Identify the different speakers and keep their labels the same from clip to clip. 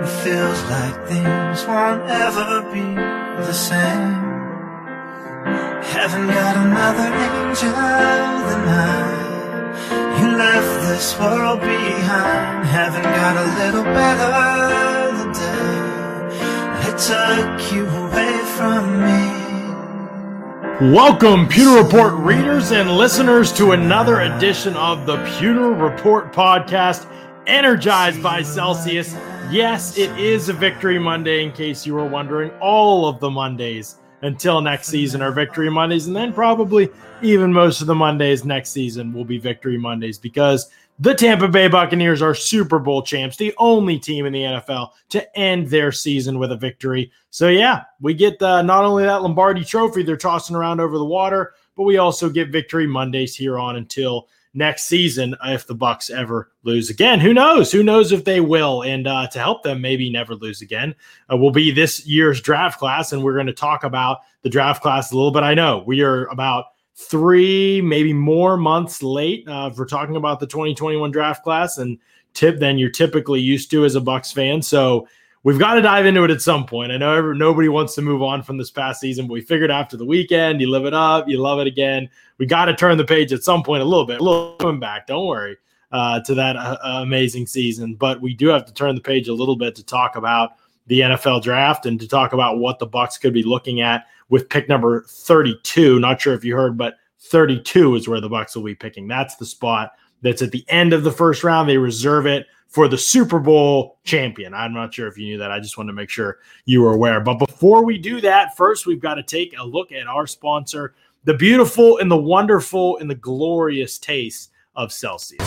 Speaker 1: It feels like things won't ever be the same. Haven't got another angel than I. You left this world behind. Haven't got a little better the day it took you away from me.
Speaker 2: Welcome, Pewter Report readers and listeners, to another edition of the Pewter Report podcast, energized by Celsius. Yes, it is a Victory Monday, in case you were wondering. All of the Mondays until next season are Victory Mondays, and then probably even most of the Mondays next season will be Victory Mondays because the Tampa Bay Buccaneers are Super Bowl champs, the only team in the NFL to end their season with a victory. So, yeah, we get uh, not only that Lombardi trophy they're tossing around over the water, but we also get Victory Mondays here on until next season if the Bucs ever lose again. Who knows? Who knows if they will? And uh, to help them maybe never lose again uh, will be this year's draft class, and we're going to talk about the draft class a little bit. I know we are about three, maybe more months late uh, for talking about the 2021 draft class and tip than you're typically used to as a Bucs fan. So we've got to dive into it at some point. I know every, nobody wants to move on from this past season, but we figured after the weekend, you live it up, you love it again. We got to turn the page at some point a little bit, a little coming back. Don't worry uh, to that uh, amazing season, but we do have to turn the page a little bit to talk about the NFL draft and to talk about what the Bucs could be looking at with pick number 32. Not sure if you heard, but 32 is where the Bucs will be picking. That's the spot that's at the end of the first round. They reserve it for the Super Bowl champion. I'm not sure if you knew that. I just wanted to make sure you were aware. But before we do that, first we've got to take a look at our sponsor, the beautiful and the wonderful and the glorious taste of Celsius.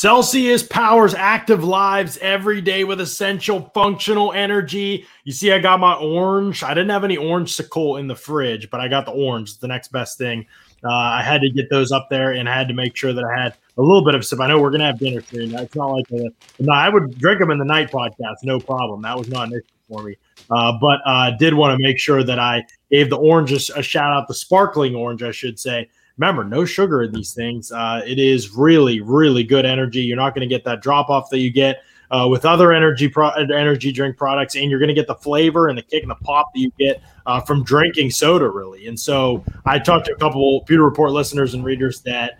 Speaker 2: Celsius powers active lives every day with essential functional energy. You see, I got my orange. I didn't have any orange sickle in the fridge, but I got the orange. The next best thing. Uh, I had to get those up there and I had to make sure that I had a little bit of sip. I know we're going to have dinner soon. It's not like a, no, I would drink them in the night podcast, no problem. That was not an issue for me. Uh, but I uh, did want to make sure that I gave the orange a, a shout out, the sparkling orange, I should say remember, no sugar in these things. Uh, it is really, really good energy. You're not going to get that drop off that you get uh, with other energy pro- energy drink products, and you're going to get the flavor and the kick and the pop that you get uh, from drinking soda, really. And so, I talked to a couple Pewter Report listeners and readers that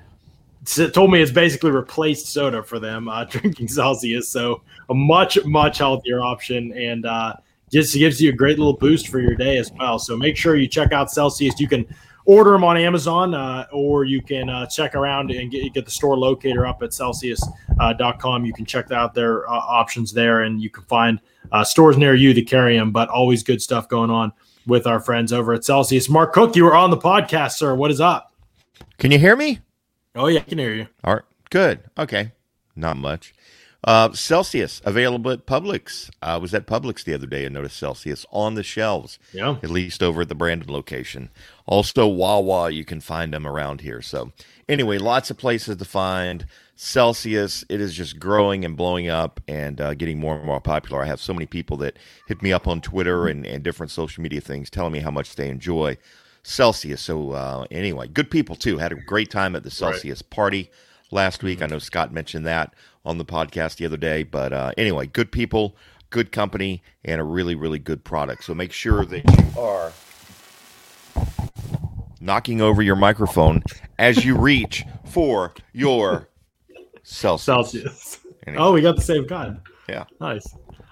Speaker 2: told me it's basically replaced soda for them uh, drinking Celsius. So, a much, much healthier option and uh, just gives you a great little boost for your day as well. So, make sure you check out Celsius. You can order them on Amazon, uh, or you can uh, check around and get, get, the store locator up at Celsius.com. Uh, you can check out their uh, options there, and you can find uh, stores near you to carry them. But always good stuff going on with our friends over at Celsius. Mark Cook, you were on the podcast, sir. What is up?
Speaker 3: Can you hear me?
Speaker 2: Oh yeah, I can hear you.
Speaker 3: All right, good. Okay, not much. Uh, Celsius available at Publix. I was at Publix the other day and noticed Celsius on the shelves.
Speaker 2: Yeah.
Speaker 3: At least over at the Brandon location. Also, Wawa, you can find them around here. So, anyway, lots of places to find Celsius. It is just growing and blowing up and uh, getting more and more popular. I have so many people that hit me up on Twitter and, and different social media things telling me how much they enjoy Celsius. So, uh, anyway, good people too. Had a great time at the Celsius right. party last week. I know Scott mentioned that on the podcast the other day. But uh, anyway, good people, good company, and a really, really good product. So make sure that you are knocking over your microphone as you reach for your Celsius.
Speaker 2: Celsius. Anyway. Oh, we got the same kind.
Speaker 3: Yeah.
Speaker 2: Nice.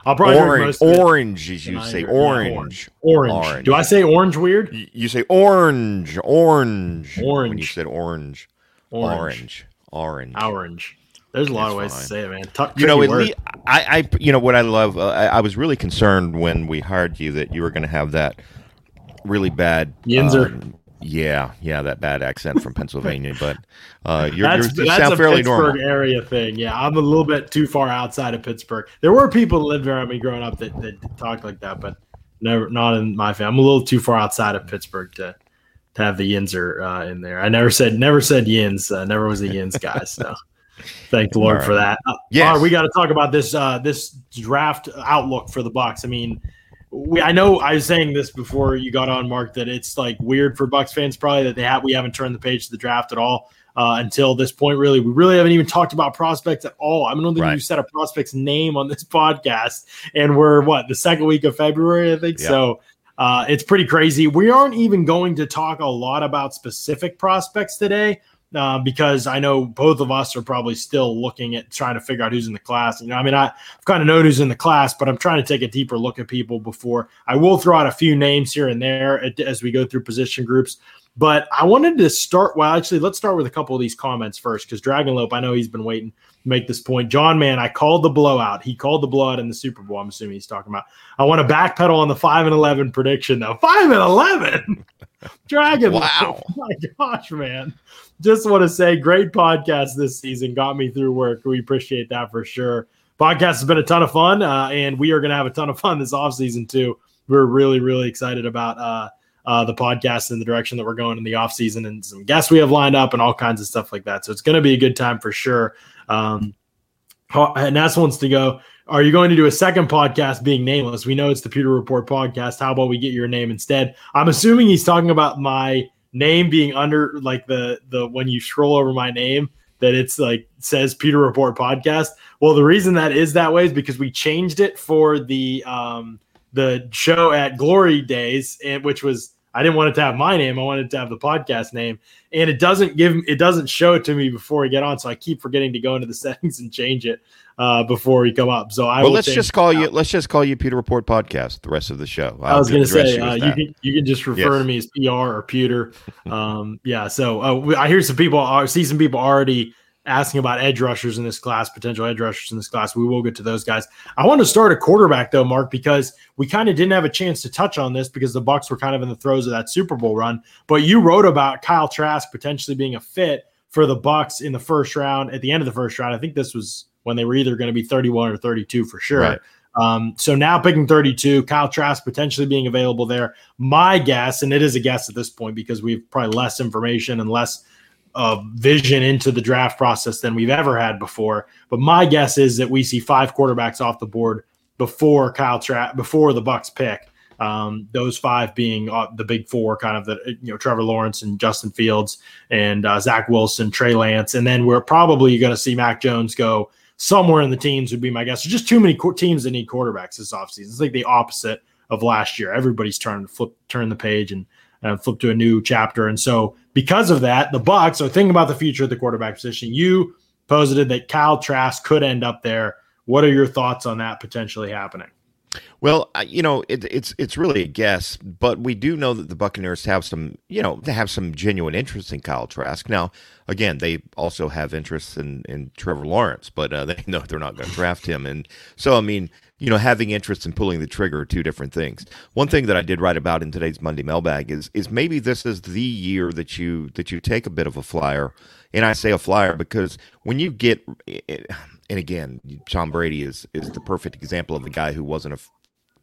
Speaker 2: I'll probably
Speaker 3: orange, orange, as you say, orange.
Speaker 2: Orange. orange. Do I say orange weird?
Speaker 3: You, you say orange, orange.
Speaker 2: Orange.
Speaker 3: When you said orange. Orange. Orange.
Speaker 2: Orange. orange. There's a lot of ways fine. to say it, man. T-
Speaker 3: you know, least, I, I, you know what I love. Uh, I, I, was really concerned when we hired you that you were going to have that really bad
Speaker 2: Yinzer. Um,
Speaker 3: Yeah, yeah, that bad accent from Pennsylvania, but uh, you're,
Speaker 2: that's,
Speaker 3: you're, you
Speaker 2: that's
Speaker 3: sound
Speaker 2: a
Speaker 3: fairly
Speaker 2: Pittsburgh
Speaker 3: normal.
Speaker 2: area thing. Yeah, I'm a little bit too far outside of Pittsburgh. There were people that lived around me growing up that, that talked like that, but never not in my family. I'm a little too far outside of Pittsburgh to to have the Yinzer uh, in there. I never said never said Yins. Uh, never was a Yins guy. So thank the Lord
Speaker 3: All
Speaker 2: for that. Uh,
Speaker 3: Yes.
Speaker 2: all right, we got to talk about this uh, this draft outlook for the Bucs. I mean. We, I know I was saying this before you got on, Mark, that it's like weird for Bucs fans probably that they have we haven't turned the page to the draft at all uh, until this point. Really, we really haven't even talked about prospects at all. I don't think
Speaker 3: Right.
Speaker 2: you said a prospect's name on this podcast, and we're what the second week of February, I think.
Speaker 3: Yeah.
Speaker 2: So uh, it's pretty crazy. We aren't even going to talk a lot about specific prospects today. Uh, because I know both of us are probably still looking at trying to figure out who's in the class. You know, I mean, I, I've kind of known who's in the class, but I'm trying to take a deeper look at people before I will throw out a few names here and there as we go through position groups. But I wanted to start. Well, actually, let's start with a couple of these comments first because Dragonlope, I know he's been waiting make this point. John, man, I called the blowout. He called the blowout in the Super Bowl. I'm assuming he's talking about. I want to backpedal on the five and eleven prediction though. Five and eleven, Dragon.
Speaker 3: Wow.
Speaker 2: Oh my gosh, man. Just want to say, great podcast this season. Got me through work. We appreciate that for sure. Podcast has been a ton of fun, uh, and we are going to have a ton of fun this off season too. We're really, really excited about uh, uh, the podcast and the direction that we're going in the off season, and some guests we have lined up, and all kinds of stuff like that. So it's going to be a good time for sure. Um, and Ness wants to go. Are you going to do a second podcast being nameless? We know it's the Pewter Report podcast. How about we get your name instead? I'm assuming he's talking about my name being under like the the when you scroll over my name that it's like says Pewter Report podcast. Well, the reason that is that way is because we changed it for the um the show at Glory Days, and which was I didn't want it to have my name. I wanted to have the podcast name, and it doesn't give it doesn't show it to me before we get on. So I keep forgetting to go into the settings and change it uh, before we come up. So I
Speaker 3: well, let's just call you. Let's just call you Pewter Report Podcast. The rest of the show.
Speaker 2: I was
Speaker 3: I'll
Speaker 2: going to say
Speaker 3: you
Speaker 2: uh, you can you can just refer
Speaker 3: Yes.
Speaker 2: to me as PR or Peter. Um, yeah. So uh, I hear some people. I see some people already asking about edge rushers in this class, potential edge rushers in this class. We will get to those guys. I want to start a quarterback though, Mark, because we kind of didn't have a chance to touch on this because the Bucs were kind of in the throes of that Super Bowl run. But you wrote about Kyle Trask potentially being a fit for the Bucs in the first round. At the end of the first round, I think this was when they were either going to be 31 or 32 for sure.
Speaker 3: Right.
Speaker 2: Um, so now picking 32, Kyle Trask potentially being available there. My guess, and it is a guess at this point because we've probably less information and less uh, vision into the draft process than we've ever had before. But my guess is that we see five quarterbacks off the board before Kyle Trask, before the Bucs pick. Um, those five being uh, the big four, kind of the you know Trevor Lawrence and Justin Fields and uh, Zach Wilson, Trey Lance, and then we're probably going to see Mac Jones go somewhere in the teams would be my guess. There's just too many qu- teams that need quarterbacks this offseason. It's like the opposite of last year. Everybody's trying to flip, turn the page and uh, flip to a new chapter. And so because of that, the Bucs are thinking about the future of the quarterback position. You posited that Kyle Trask could end up there. What are your thoughts on that potentially happening?
Speaker 3: Well, you know, it, it's it's really a guess, but we do know that the Buccaneers have some, you know, they have some genuine interest in Kyle Trask. Now, again, they also have interest in in Trevor Lawrence, but uh, they know they're not going to draft him, and so I mean, you know, having interest in pulling the trigger are two different things. One thing that I did write about in today's Monday mailbag is is maybe this is the year that you that you take a bit of a flyer, and I say a flyer because when you get, and again, Tom Brady is is the perfect example of a guy who wasn't a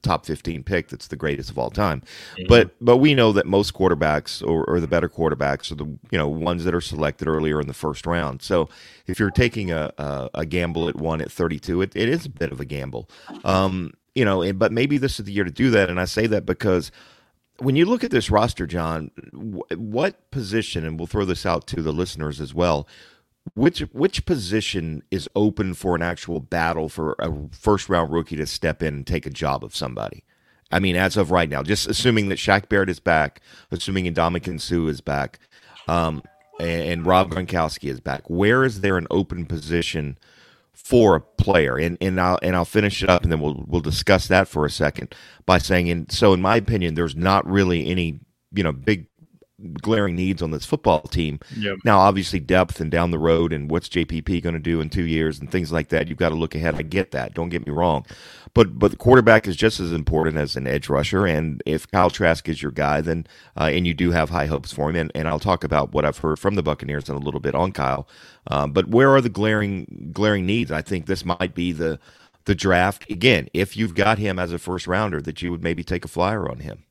Speaker 3: top 15 pick that's the greatest of all time. But but we know that most quarterbacks or, or the better quarterbacks are the you know ones that are selected earlier in the first round. So if you're taking a a, a gamble at one at 32 it, it is a bit of a gamble. Um you know and, but maybe this is the year to do that. And i say that because when you look at this roster john wh- what position and we'll throw this out to the listeners as well which which position is open for an actual battle for a first round rookie to step in and take a job of somebody? I mean, as of right now, just assuming that Shaq Barrett is back, assuming Ndamukong Suh is back, um, and, and Rob Gronkowski is back, where is there an open position for a player? And and I'll and I'll finish it up, and then we'll we'll discuss that for a second by saying, and so in my opinion, there's not really any you know big glaring needs on this football team.
Speaker 2: Yep.
Speaker 3: Now, obviously, depth and down the road, and what's JPP going to do in two years, and things like that. You've got to look ahead. I get that. Don't get me wrong, but but the quarterback is just as important as an edge rusher. And if Kyle Trask is your guy, then uh, and you do have high hopes for him, and, and I'll talk about what I've heard from the Buccaneers in a little bit on Kyle. Um, but where are the glaring glaring needs? I think this might be the the draft again. If you've got him as a first rounder, that you would maybe take a flyer on him.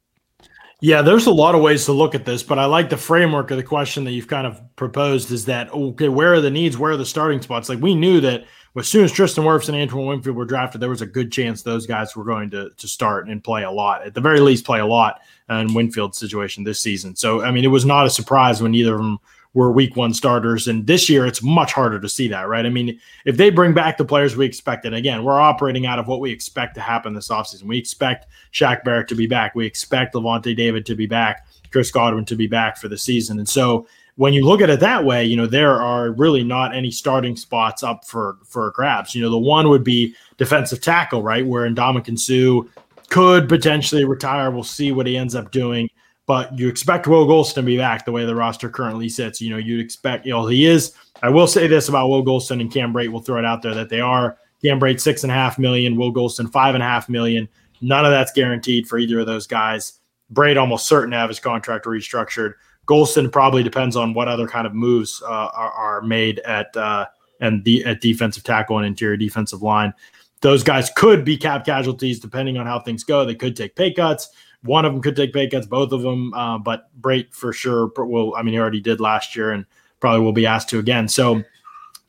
Speaker 2: Yeah, there's a lot of ways to look at this, but I like the framework of the question that you've kind of proposed is that, okay, where are the needs? Where are the starting spots? Like we knew that as soon as Tristan Wirfs and Antoine Winfield were drafted, there was a good chance those guys were going to, to start and play a lot, at the very least, play a lot in Winfield's situation this season. So, I mean, it was not a surprise when either of them were week one starters. And this year, it's much harder to see that, right? I mean, if they bring back the players we expected, again, we're operating out of what we expect to happen this offseason. We expect Shaq Barrett to be back. We expect Lavonte David to be back, Chris Godwin to be back for the season. And so when you look at it that way, you know, there are really not any starting spots up for for grabs. You know, the one would be defensive tackle, right? Where Ndamukong Suh could potentially retire. We'll see what he ends up doing but you expect Will Gholston to be back the way the roster currently sits. You know, you'd expect, you know, he is. I will say this about Will Gholston and Cam Brate. We'll throw it out there that they are Cam Brate six and a half million, Will Gholston five and a half million. None of that's guaranteed for either of those guys. Brate almost certain to have his contract restructured. Gholston probably depends on what other kind of moves uh, are, are, made at uh, and the at defensive tackle and interior defensive line. Those guys could be cap casualties depending on how things go. They could take pay cuts. One of them could take pay cuts, both of them, uh, but Brate for sure will. I mean, he already did last year and probably will be asked to again. So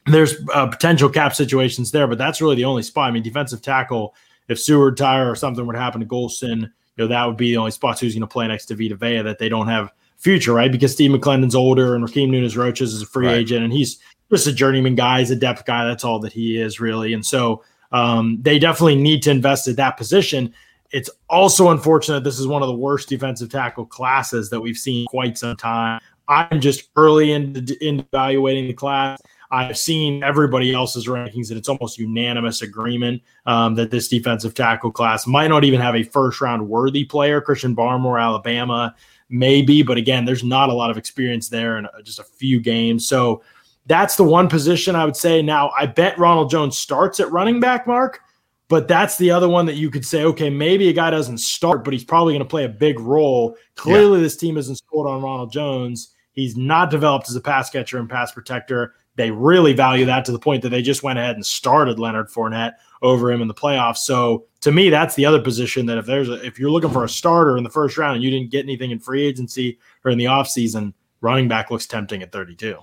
Speaker 2: there's uh, potential cap situations there, but that's really the only spot. I mean, defensive tackle, if Seward tire or something would happen to Gholston, you know, that would be the only spots who's going to play next to Vita Vea that they don't have future, right? Because Steve McLendon's older and Rakeem Nunez-Roches is a free right. agent and he's just a journeyman guy. He's a depth guy. That's all that he is really. And so um, they definitely need to invest at that position. It's also unfortunate this is one of the worst defensive tackle classes that we've seen quite some time. I'm just early in, in evaluating the class. I've seen everybody else's rankings, and it's almost unanimous agreement um, that this defensive tackle class might not even have a first round worthy player. Christian Barmore, Alabama, maybe, but again, there's not a lot of experience there and just a few games. So that's the one position I would say. Now, I bet Ronald Jones starts at running back, Mark. But that's the other one that you could say, okay, maybe a guy doesn't start, but he's probably going to play a big role. Clearly, yeah. this team isn't sold on Ronald Jones. He's not developed as a pass catcher and pass protector. They really value that to the point that they just went ahead and started Leonard Fournette over him in the playoffs. So to me, that's the other position that if there's a, if you're looking for a starter in the first round and you didn't get anything in free agency or in the offseason, running back looks tempting at 32.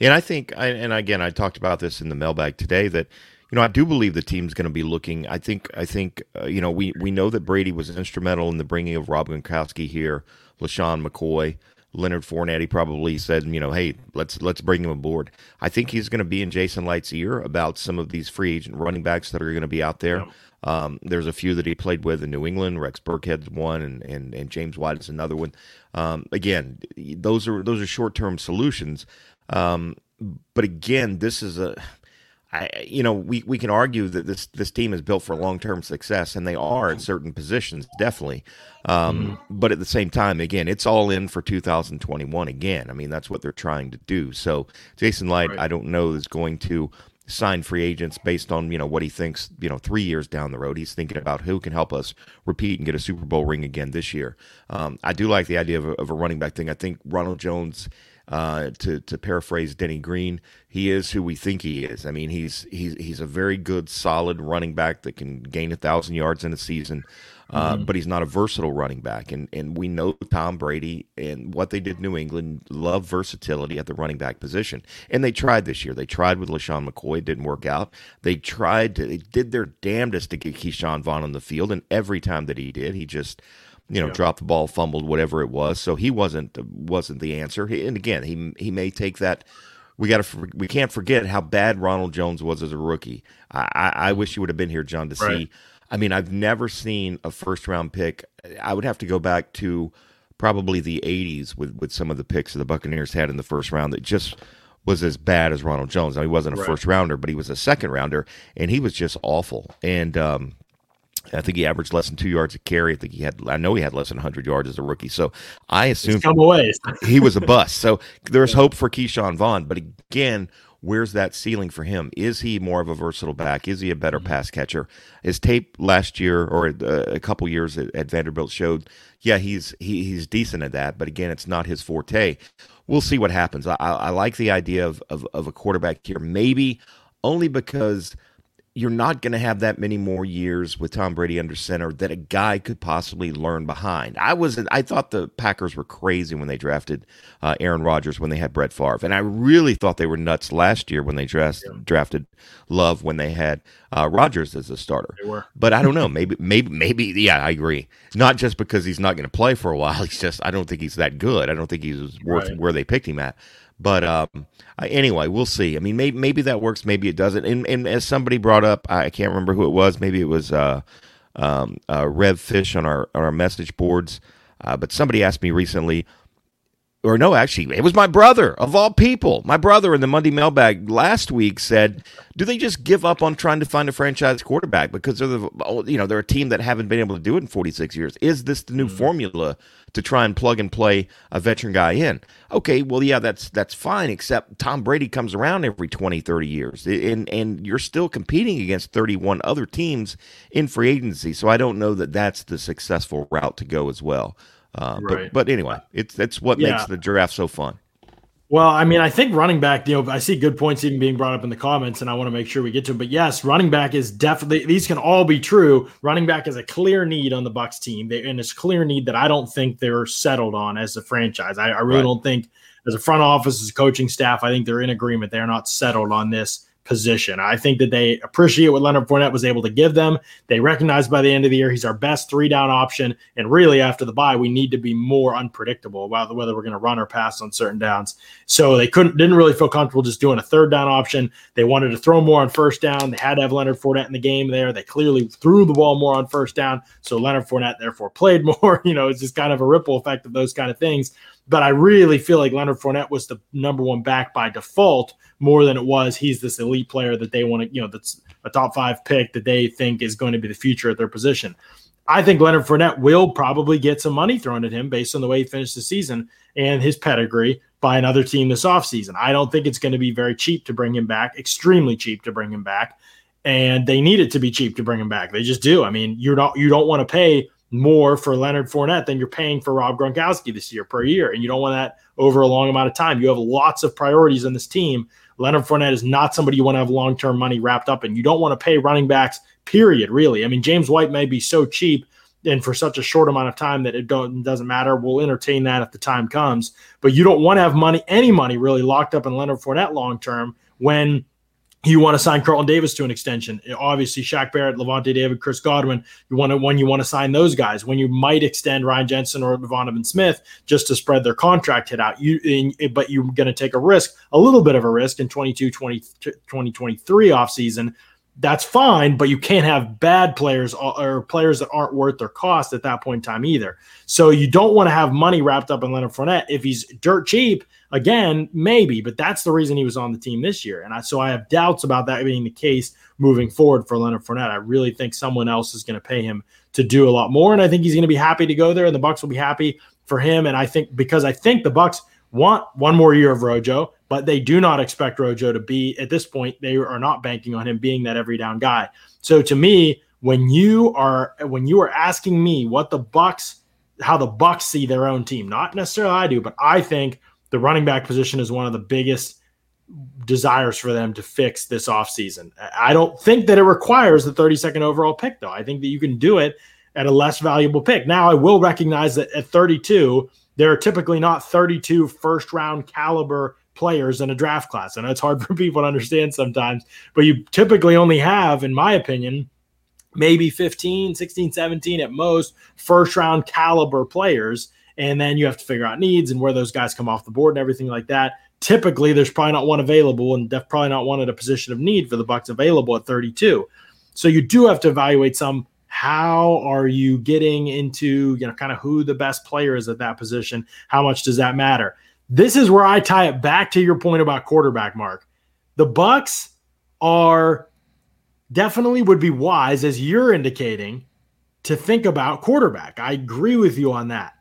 Speaker 3: And I think, and again, I talked about this in the mailbag today that you know, I do believe the team's going to be looking. I think, I think, uh, you know, we we know that Brady was instrumental in the bringing of Rob Gronkowski here, LeSean McCoy, Leonard Fournette. He probably said, you know, hey, let's let's bring him aboard. I think he's going to be in Jason Licht's ear about some of these free agent running backs that are going to be out there. Yeah. Um, there's a few that he played with in New England. Rex Burkhead's one, and and, and James White is another one. Um, again, those are those are short term solutions. Um, but again, this is a I, you know, we, we can argue that this this team is built for long term success, and they are at certain positions, definitely. Um, mm-hmm. But at the same time, again, it's all in for 2021. Again, I mean, that's what they're trying to do. So Jason Licht, right. I don't know, is going to sign free agents based on you know what he thinks. You know, three years down the road, he's thinking about who can help us repeat and get a Super Bowl ring again this year. Um, I do like the idea of a, of a running back thing. I think Ronald Jones uh, to to paraphrase Denny Green, he is who we think he is. I mean, he's he's he's a very good, solid running back that can gain a thousand yards in a season. Uh, mm-hmm. But he's not a versatile running back, and and we know Tom Brady and what they did in New England love versatility at the running back position, and they tried this year. They tried with LeSean McCoy, it didn't work out. They tried to, they did their damnedest to get Ke'Shawn Vaughn on the field, and every time that he did, he just you know, yeah. dropped the ball, fumbled, whatever it was. So he wasn't wasn't the answer. He, and again, he he may take that. We got to we can't forget how bad Ronald Jones was as a rookie. I, I, I wish you would have been here, John, to right. see. I mean, I've never seen a first round pick. I would have to go back to probably the '80s with with some of the picks that the Buccaneers had in the first round that just was as bad as Ronald Jones. Now, he wasn't a right. first rounder, but he was a second rounder, and he was just awful. And um, I think he averaged less than two yards a carry. I think he had, I know he had less than 100 yards as a rookie. So I assume he was a bust. So there's hope for Ke'Shawn Vaughn. But again, where's that ceiling for him? Is he more of a versatile back? Is he a better mm-hmm. pass catcher? His tape last year or uh, a couple years at, at, Vanderbilt showed, yeah, he's he, he's decent at that. But again, it's not his forte. We'll see what happens. I, I like the idea of, of, of a quarterback here, maybe only because – you're not going to have that many more years with Tom Brady under center that a guy could possibly learn behind. I was I thought the Packers were crazy when they drafted uh, Aaron Rodgers when they had Brett Favre, and I really thought they were nuts last year when they drafted yeah. drafted Love when they had uh, Rodgers as a starter. But I don't know. Maybe maybe maybe yeah, I agree. Not just because he's not going to play for a while. He's just I don't think he's that good. I don't think he's worth right. where they picked him at. But um, anyway, we'll see. I mean, maybe maybe that works, maybe it doesn't. And, and as somebody brought up, I can't remember who it was. Maybe it was uh, um, uh, Rev Fish on our on our message boards. Uh, but somebody asked me recently, or no, actually, it was my brother of all people. My brother in the Monday mailbag last week said, "Do they just give up on trying to find a franchise quarterback because they're the you know they're a team that haven't been able to do it in 46 years? Is this the new mm-hmm. formula to try and plug and play a veteran guy in?" Okay, well, yeah, that's that's fine. Except Tom Brady comes around every 20, 30 years, and and you're still competing against 31 other teams in free agency. So I don't know that that's the successful route to go as well. Uh, right. But but anyway, it's that's what yeah. makes the draft so fun.
Speaker 2: Well, I mean, I think running back, you know, I see good points even being brought up in the comments, and I want to make sure we get to them. But yes, running back is definitely these can all be true. Running back is a clear need on the Bucs team, they, and it's clear need that I don't think they're settled on as a franchise. I, I really right. don't think as a front office, as a coaching staff, I think they're in agreement. They're not settled on this position. I think that they appreciate what Leonard Fournette was able to give them. They recognize by the end of the year he's our best three down option. And really, after the bye, we need to be more unpredictable about whether we're going to run or pass on certain downs. So they couldn't didn't really feel comfortable just doing a third down option. They wanted to throw more on first down. They had to have Leonard Fournette in the game there. They clearly threw the ball more on first down. So Leonard Fournette therefore played more. You know, it's just kind of a ripple effect of those kind of things. But I really feel like Leonard Fournette was the number one back by default more than it was he's this elite player that they want to, you know, that's a top five pick that they think is going to be the future at their position. I think Leonard Fournette will probably get some money thrown at him based on the way he finished the season and his pedigree by another team this offseason. I don't think it's going to be very cheap to bring him back, extremely cheap to bring him back. And they need it to be cheap to bring him back. They just do. I mean, you're not you don't want to pay more for Leonard Fournette than you're paying for Rob Gronkowski this year per year. And you don't want that over a long amount of time. You have lots of priorities on this team Leonard Fournette is not somebody you want to have long term money wrapped up in. You don't want to pay running backs, period, really. I mean, James White may be so cheap and for such a short amount of time that it doesn't matter. We'll entertain that if the time comes. But you don't want to have money, any money really, locked up in Leonard Fournette long term when you want to sign Carlton Davis to an extension. Obviously, Shaq Barrett, Lavonte David, Chris Godwin. You want to when you want to sign those guys. When you might extend Ryan Jensen or Donovan Smith just to spread their contract hit out. You but you're going to take a risk, a little bit of a risk in 22, 20, 2023 offseason. That's fine, but you can't have bad players uh, or players that aren't worth their cost at that point in time either. So you don't want to have money wrapped up in Leonard Fournette if he's dirt cheap Again, maybe, but that's the reason he was on the team this year. And I, so I have doubts about that being the case moving forward for Leonard Fournette. I really think someone else is going to pay him to do a lot more, and I think he's going to be happy to go there, and the Bucs will be happy for him. And I think because I think the Bucs want one more year of Rojo, but they do not expect Rojo to be at this point. They are not banking on him being that every down guy. So to me, when you are when you are asking me what the Bucs how the Bucs see their own team, not necessarily I do, but I think the running back position is one of the biggest desires for them to fix this offseason. I don't think that it requires the 32nd overall pick, though. I think that you can do it at a less valuable pick. Now, I will recognize that at 32, there are typically not 32 first round caliber players in a draft class. And it's hard for people to understand sometimes, but you typically only have, in my opinion, maybe 15, 16, 17 at most first round caliber players and then you have to figure out needs and where those guys come off the board and everything like that. Typically, there's probably not one available, and def- probably not one at a position of need for the Bucs available at 32. So you do have to evaluate some. How are you getting into you know kind of who the best player is at that position? How much does that matter? This is where I tie it back to your point about quarterback, Mark. The Bucs are definitely would be wise, as you're indicating, to think about quarterback. I agree with you on that.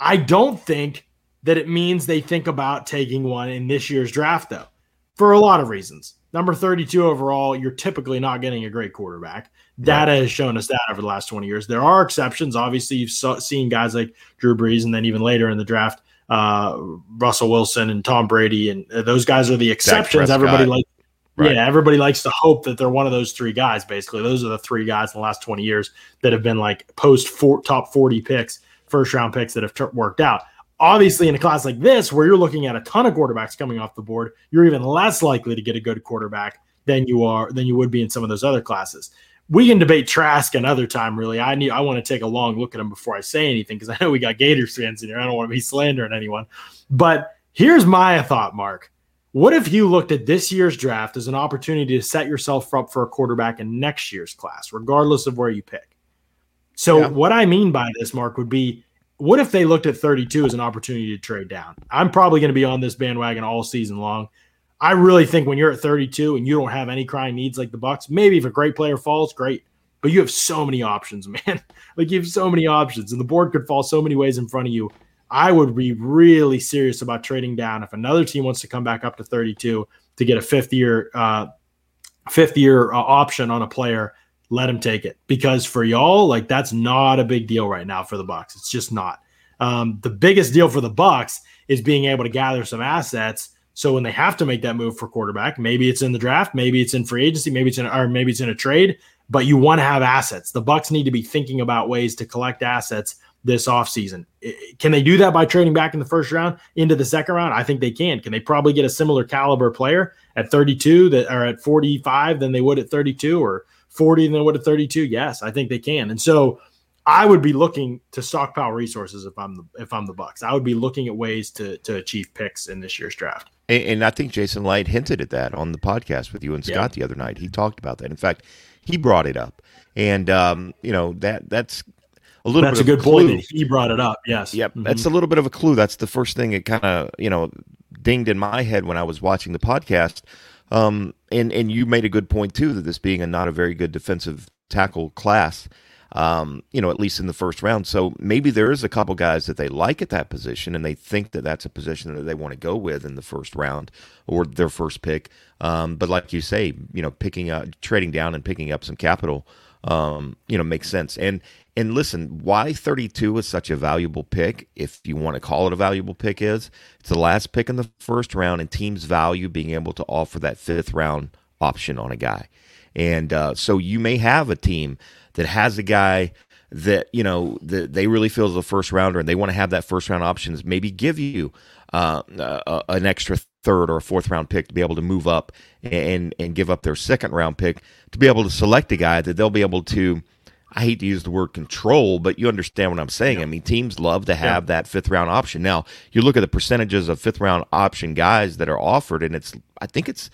Speaker 2: I don't think that it means they think about taking one in this year's draft, though, for a lot of reasons. Number 32 overall, you're typically not getting a great quarterback. Data right. has shown us that over the last 20 years. There are exceptions. Obviously, you've seen guys like Drew Brees, and then even later in the draft, uh, Russell Wilson and Tom Brady, and those guys are the exceptions. Everybody likes, right. yeah, everybody likes to hope that they're one of those three guys. Basically, those are the three guys in the last 20 years that have been like post four, top 40 picks, first round picks that have t- worked out. Obviously, in a class like this, where you're looking at a ton of quarterbacks coming off the board, you're even less likely to get a good quarterback than you are than you would be in some of those other classes we can debate Trask another time. Really, I need I want to take a long look at him before I say anything because I know we got Gators fans in here. I don't want to be slandering anyone. But here's my thought, Mark. What if you looked at this year's draft as an opportunity to set yourself up for a quarterback in next year's class, regardless of where you pick? So, yeah. what I mean by this, Mark, would be what if they looked at 32 as an opportunity to trade down? I'm probably going to be on this bandwagon all season long. I really think when you're at 32 and you don't have any crying needs like the Bucs, maybe if a great player falls, great. But you have so many options, man. like you have so many options, and the board could fall so many ways in front of you. I would be really serious about trading down if another team wants to come back up to 32 to get a fifth year, uh, fifth year uh, option on a player. Let him take it because for y'all, like that's not a big deal right now for the Bucs. It's just not. Um, the biggest deal for the Bucs is being able to gather some assets so when they have to make that move for quarterback, maybe it's in the draft, maybe it's in free agency, maybe it's in or maybe it's in a trade, but you want to have assets. The Bucs need to be thinking about ways to collect assets this offseason. Can they do that by trading back in the first round into the second round? I think they can. Can they probably get a similar caliber player at 32 that are at 45 than they would at 32 or 40 than they would at 32? Yes, I think they can. And so I would be looking to stockpile resources if I'm the if I'm the Bucs. I would be looking at ways to to achieve picks in this year's draft.
Speaker 3: And, and, I think Jason Licht hinted at that on the podcast with you and Scott yeah. the other night. He talked about that. In fact, he brought it up, and um, you know that that's a little.
Speaker 2: That's a good a point. He brought it up. Yes.
Speaker 3: Yep. Mm-hmm. That's a little bit of a clue. That's the first thing it kind of you know dinged in my head when I was watching the podcast. Um, and and you made a good point too that this being a not a very good defensive tackle class um, you know, at least in the first round. So maybe there is a couple guys that they like at that position and they think that that's a position that they want to go with in the first round or their first pick. Um, but like you say, you know, picking up, trading down and picking up some capital, um, you know, makes sense. And, and listen, why 32 is such a valuable pick, if you want to call it a valuable pick, is it's the last pick in the first round and teams value being able to offer that fifth round option on a guy. And uh, so you may have a team that has a guy that you know that they really feel is a first rounder and they want to have that first round options maybe give you uh, uh, an extra third or a fourth round pick to be able to move up and and give up their second round pick to be able to select a guy that they'll be able to I hate to use the word control, but you understand what I'm saying. Yeah. I mean, teams love to have yeah. that fifth round option. Now, you look at the percentages of fifth round option guys that are offered, and it's I think it's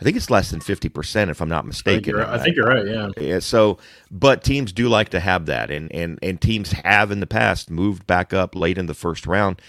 Speaker 3: I think it's less than 50% if I'm not mistaken.
Speaker 2: I think, I think you're right, yeah.
Speaker 3: yeah. So, but teams do like to have that and and and teams have in the past moved back up late in the first round.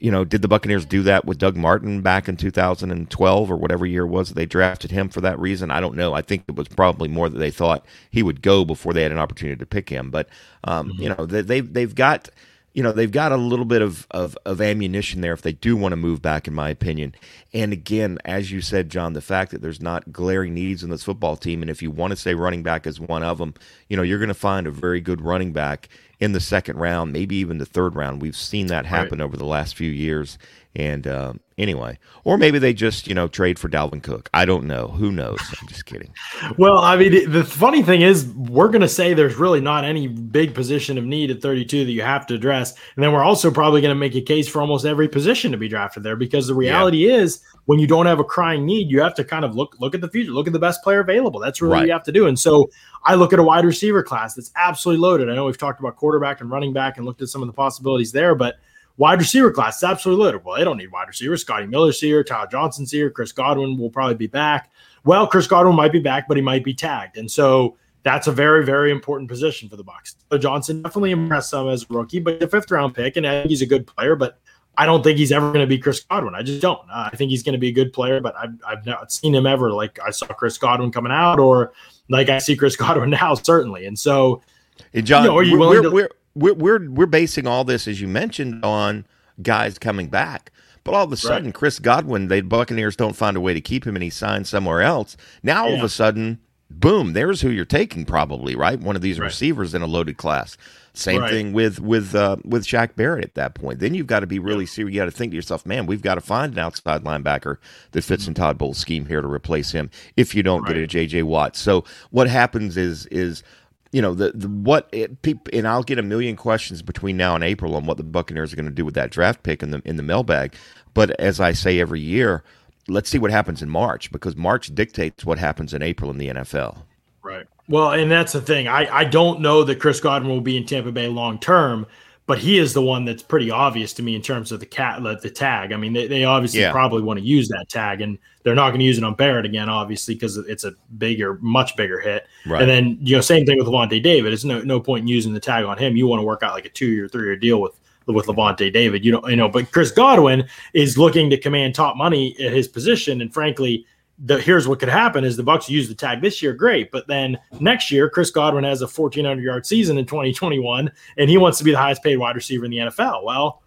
Speaker 3: You know, did the Buccaneers do that with Doug Martin back in 2012 or whatever year it was that they drafted him for that reason? I don't know. I think it was probably more that they thought he would go before they had an opportunity to pick him. But um, mm-hmm. you know, they, they've they've got you know, they've got a little bit of, of, of ammunition there if they do want to move back, in my opinion. And again, as you said, John, the fact that there's not glaring needs in this football team, and if you want to say running back is one of them, you know, you're going to find a very good running back in the second round, maybe even the third round. We've seen that happen right. over the last few years. And uh, anyway, or maybe they just you know trade for Dalvin Cook. I don't know. Who knows? I'm just kidding.
Speaker 2: well, I mean, the funny thing is, we're going to say there's really not any big position of need at 32 that you have to address, and then we're also probably going to make a case for almost every position to be drafted there because the reality yeah. is when you don't have a crying need, you have to kind of look look at the future, look at the best player available. That's really right. what you have to do. And so I look at a wide receiver class that's absolutely loaded. I know we've talked about quarterback and running back and looked at some of the possibilities there, but Wide receiver class is absolutely loaded. Well, they don't need wide receivers. Scotty Miller's here, Tyler Johnson's here, Chris Godwin will probably be back. Well, Chris Godwin might be back, but he might be tagged. And so that's a very, very important position for the Bucs. So Johnson definitely impressed some as a rookie, but the fifth round pick, and I think he's a good player, but I don't think he's ever going to be Chris Godwin. I just don't. Uh, I think he's going to be a good player, but I've, I've not seen him ever like I saw Chris Godwin coming out or like I see Chris Godwin now, certainly. And so
Speaker 3: And John, you know, are you we're, to- we're, we're, we're, we're basing all this, as you mentioned, on guys coming back. But all of a sudden, right. Chris Godwin, the Buccaneers don't find a way to keep him, and he signs somewhere else. Now, all of a sudden, boom, there's who you're taking, probably right. One of these right. receivers in a loaded class. Same right. thing with with uh, with Shaq Barrett at that point. Then you've got to be really serious. You got to think to yourself, man, we've got to find an outside linebacker that fits in Todd Bowles' scheme here to replace him. If you don't right. get a J.J. Watt, so what happens is is you know the, the what it, and I'll get a million questions between now and April on what the Buccaneers are going to do with that draft pick in the in the mailbag. But as I say every year, let's see what happens in March because March dictates what happens in April in the NFL.
Speaker 2: Right. Well, and that's the thing. I, I don't know that Chris Godwin will be in Tampa Bay long term, but he is the one that's pretty obvious to me in terms of the cat the tag. I mean, they, they obviously yeah. probably want to use that tag, and they're not going to use it on Barrett again, obviously, because it's a bigger, much bigger hit. Right. And then you know, same thing with Lavonte David. It's no no point in using the tag on him. You want to work out like a two year, three year deal with with Lavonte David. You know, you know, but Chris Godwin is looking to command top money at his position, and frankly the here's what could happen is the Bucks use the tag this year, great, but then next year Chris Godwin has a 1400 yard season in 2021, and he wants to be the highest paid wide receiver in the NFL. Well,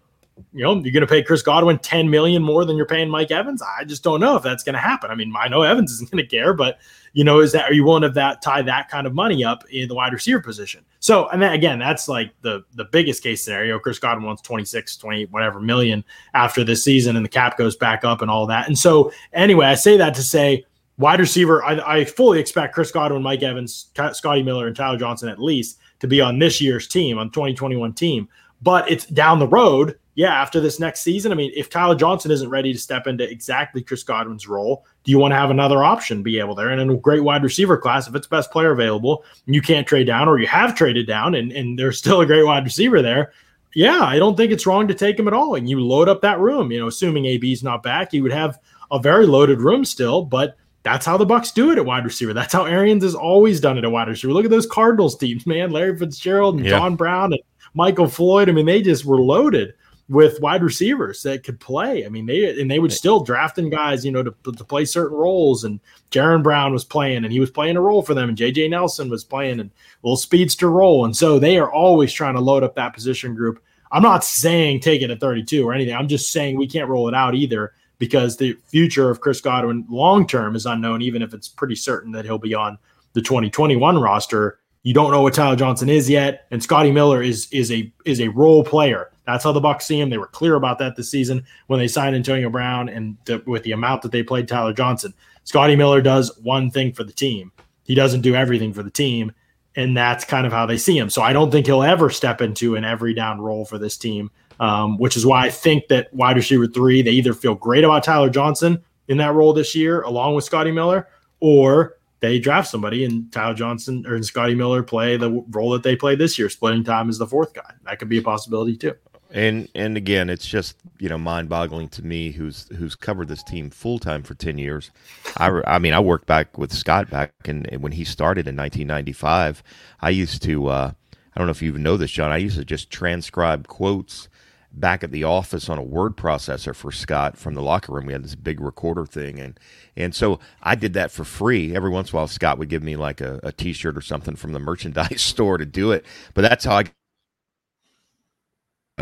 Speaker 2: you know, you're going to pay Chris Godwin 10 million more than you're paying Mike Evans. I just don't know if that's going to happen. I mean, I know Evans isn't going to care, but you know, is that are you willing to that tie that kind of money up in the wide receiver position? So, and then again, that's like the the biggest case scenario. Chris Godwin wants 26, 28, whatever million after this season, and the cap goes back up and all that. And so, anyway, I say that to say wide receiver. I, I fully expect Chris Godwin, Mike Evans, Scotty Miller, and Tyler Johnson at least to be on this year's team, on 2021 team. But it's down the road yeah, after this next season, I mean, if Tyler Johnson isn't ready to step into exactly Chris Godwin's role, do you want to have another option be able there? And in a great wide receiver class, if it's the best player available and you can't trade down or you have traded down and, and there's still a great wide receiver there, yeah, I don't think it's wrong to take him at all. And you load up that room, you know, assuming AB's not back, you would have a very loaded room still, but that's how the Bucs do it at wide receiver. That's how Arians has always done it at wide receiver. Look at those Cardinals teams, man. Larry Fitzgerald and yeah. John Brown and Michael Floyd. I mean, they just were loaded with wide receivers that could play. I mean, they and they would still draft drafting guys, you know, to, to play certain roles. And Jaron Brown was playing, and he was playing a role for them. And JJ Nelson was playing and a little speedster role. And so they are always trying to load up that position group. I'm not saying take it at 32 or anything. I'm just saying we can't roll it out either because the future of Chris Godwin long term is unknown, even if it's pretty certain that he'll be on the 2021 roster. You don't know what Tyler Johnson is yet, and Scotty Miller is is a is a role player. That's how the Bucs see him. They were clear about that this season when they signed Antonio Brown and with the amount that they played Tyler Johnson. Scotty Miller does one thing for the team. He doesn't do everything for the team, and that's kind of how they see him. So I don't think he'll ever step into an every down role for this team, um, which is why I think that wide receiver three they either feel great about Tyler Johnson in that role this year, along with Scotty Miller, or they draft somebody and Tyler Johnson or Scotty Miller play the role that they played this year, splitting time as the fourth guy. That could be a possibility too.
Speaker 3: And and again, it's just you know mind boggling to me who's who's covered this team full time for ten years. I, I mean I worked back with Scott back and when he started in 1995. I used to uh, I don't know if you even know this, John. I used to just transcribe quotes back at the office on a word processor for Scott from the locker room. We had this big recorder thing, and and so I did that for free. Every once in a while, Scott would give me like a a T-shirt or something from the merchandise store to do it. But that's how I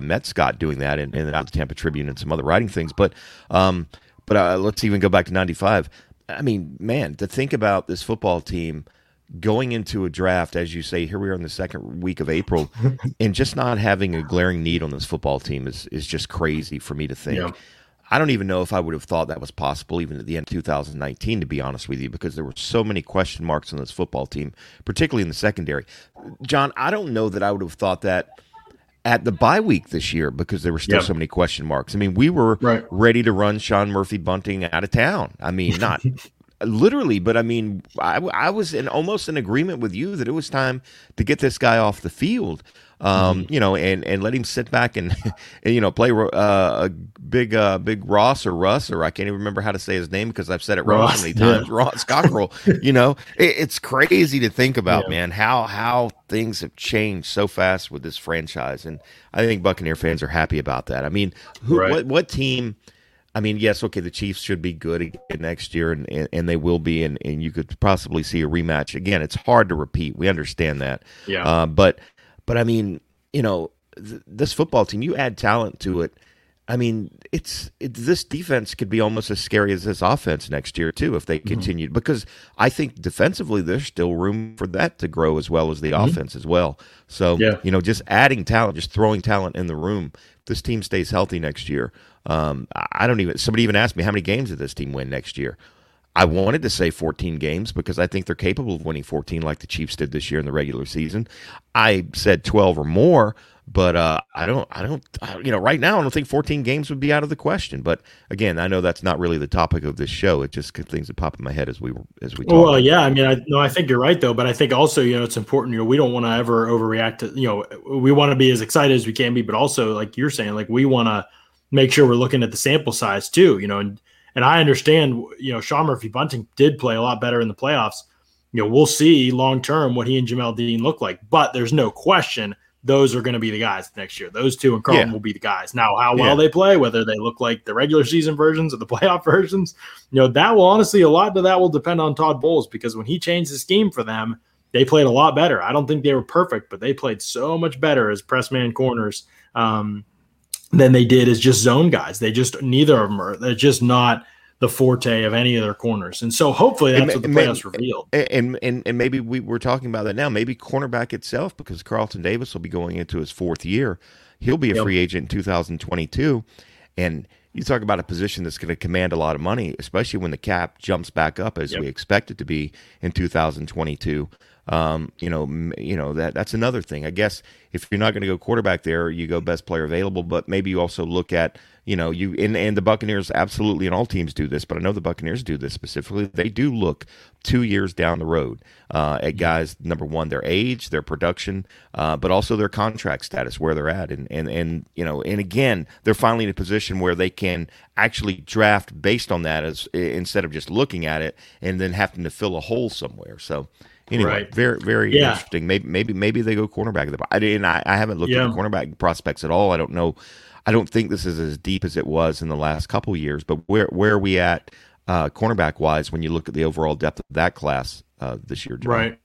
Speaker 3: met Scott doing that, and, and the Tampa Tribune and some other writing things. But um, but uh, let's even go back to '95. I mean, man, to think about this football team going into a draft, as you say, here we are in the second week of April, and just not having a glaring need on this football team is is just crazy for me to think. Yeah. I don't even know if I would have thought that was possible even at the end of 2019, to be honest with you, because there were so many question marks on this football team, particularly in the secondary. John, I don't know that I would have thought that at the bye week this year because there were still yep. so many question marks. I mean, we were right. ready to run Sean Murphy Bunting out of town. I mean, not literally, but I mean, I, I was in almost in agreement with you that it was time to get this guy off the field. Um, mm-hmm. you know, and, and let him sit back and, and you know play uh, a big uh, big Ross or Russ or I can't even remember how to say his name because I've said it wrong so many times. Yeah. Ross Cockrell. you know, it, it's crazy to think about, yeah. man, how how things have changed so fast with this franchise, and I think Buccaneer fans are happy about that. I mean, who, right. what what team? I mean, yes, okay, the Chiefs should be good again next year, and, and, and, they will be, and, and you could possibly see a rematch. Again, it's hard to repeat. We understand that.
Speaker 2: Yeah.
Speaker 3: Uh, but, but I mean, you know, th- this football team, you add talent to it. I mean, it's it, this defense could be almost as scary as this offense next year too if they mm-hmm. continue. Because I think defensively, there's still room for that to grow as well as the mm-hmm. offense as well. So, yeah. you know, just adding talent, just throwing talent in the room. This team stays healthy next year. Um, I don't even. Somebody even asked me how many games did this team win next year. I wanted to say 14 games because I think they're capable of winning 14 like the Chiefs did this year in the regular season. I said 12 or more, but uh, I don't, I don't, you know, right now I don't think 14 games would be out of the question. But again, I know that's not really the topic of this show. It just things that pop in my head as we as we talk.
Speaker 2: Well, yeah, I mean, I no, I think you're right though. But I think also, you know, it's important. You know, we don't want to ever overreact to. You know, we want to be as excited as we can be, but also, like you're saying, like we want to make sure we're looking at the sample size too. You know, and and I understand, you know, Sean Murphy Bunting did play a lot better in the playoffs. You know, we'll see long term what he and Jamel Dean look like, but there's no question those are going to be the guys next year. Those two and Carlton yeah. will be the guys. Now, how well yeah. they play, whether they look like the regular season versions or the playoff versions, you know, that will honestly a lot of that will depend on Todd Bowles because when he changed the scheme for them, they played a lot better. I don't think they were perfect, but they played so much better as press man corners. Um, than they did as just zone guys. They just neither of them are. They're just not the forte of any of their corners. And so hopefully that's and, what the playoffs revealed.
Speaker 3: And, and and maybe we, we're talking about that now. Maybe cornerback itself, because Carlton Davis will be going into his fourth year. He'll be a yep. free agent in 2022. And you talk about a position that's going to command a lot of money, especially when the cap jumps back up as yep. we expect it to be in 2022. Um, you know, you know that that's another thing. I guess if you're not going to go quarterback there, you go best player available. But maybe you also look at you know you and, and the Buccaneers absolutely and all teams do this, but I know the Buccaneers do this specifically. They do look two years down the road uh, at guys. Number one, their age, their production, uh, but also their contract status, where they're at, and and and you know, and again, they're finally in a position where they can actually draft based on that as instead of just looking at it and then having to fill a hole somewhere. So. Anyway, right. very very yeah. interesting. Maybe maybe maybe they go cornerback. I didn't. I, I haven't looked yeah. at the cornerback prospects at all. I don't know. I don't think this is as deep as it was in the last couple years. But where where are we at uh, cornerback wise when you look at the overall depth of that class uh, this year?
Speaker 2: John? Right.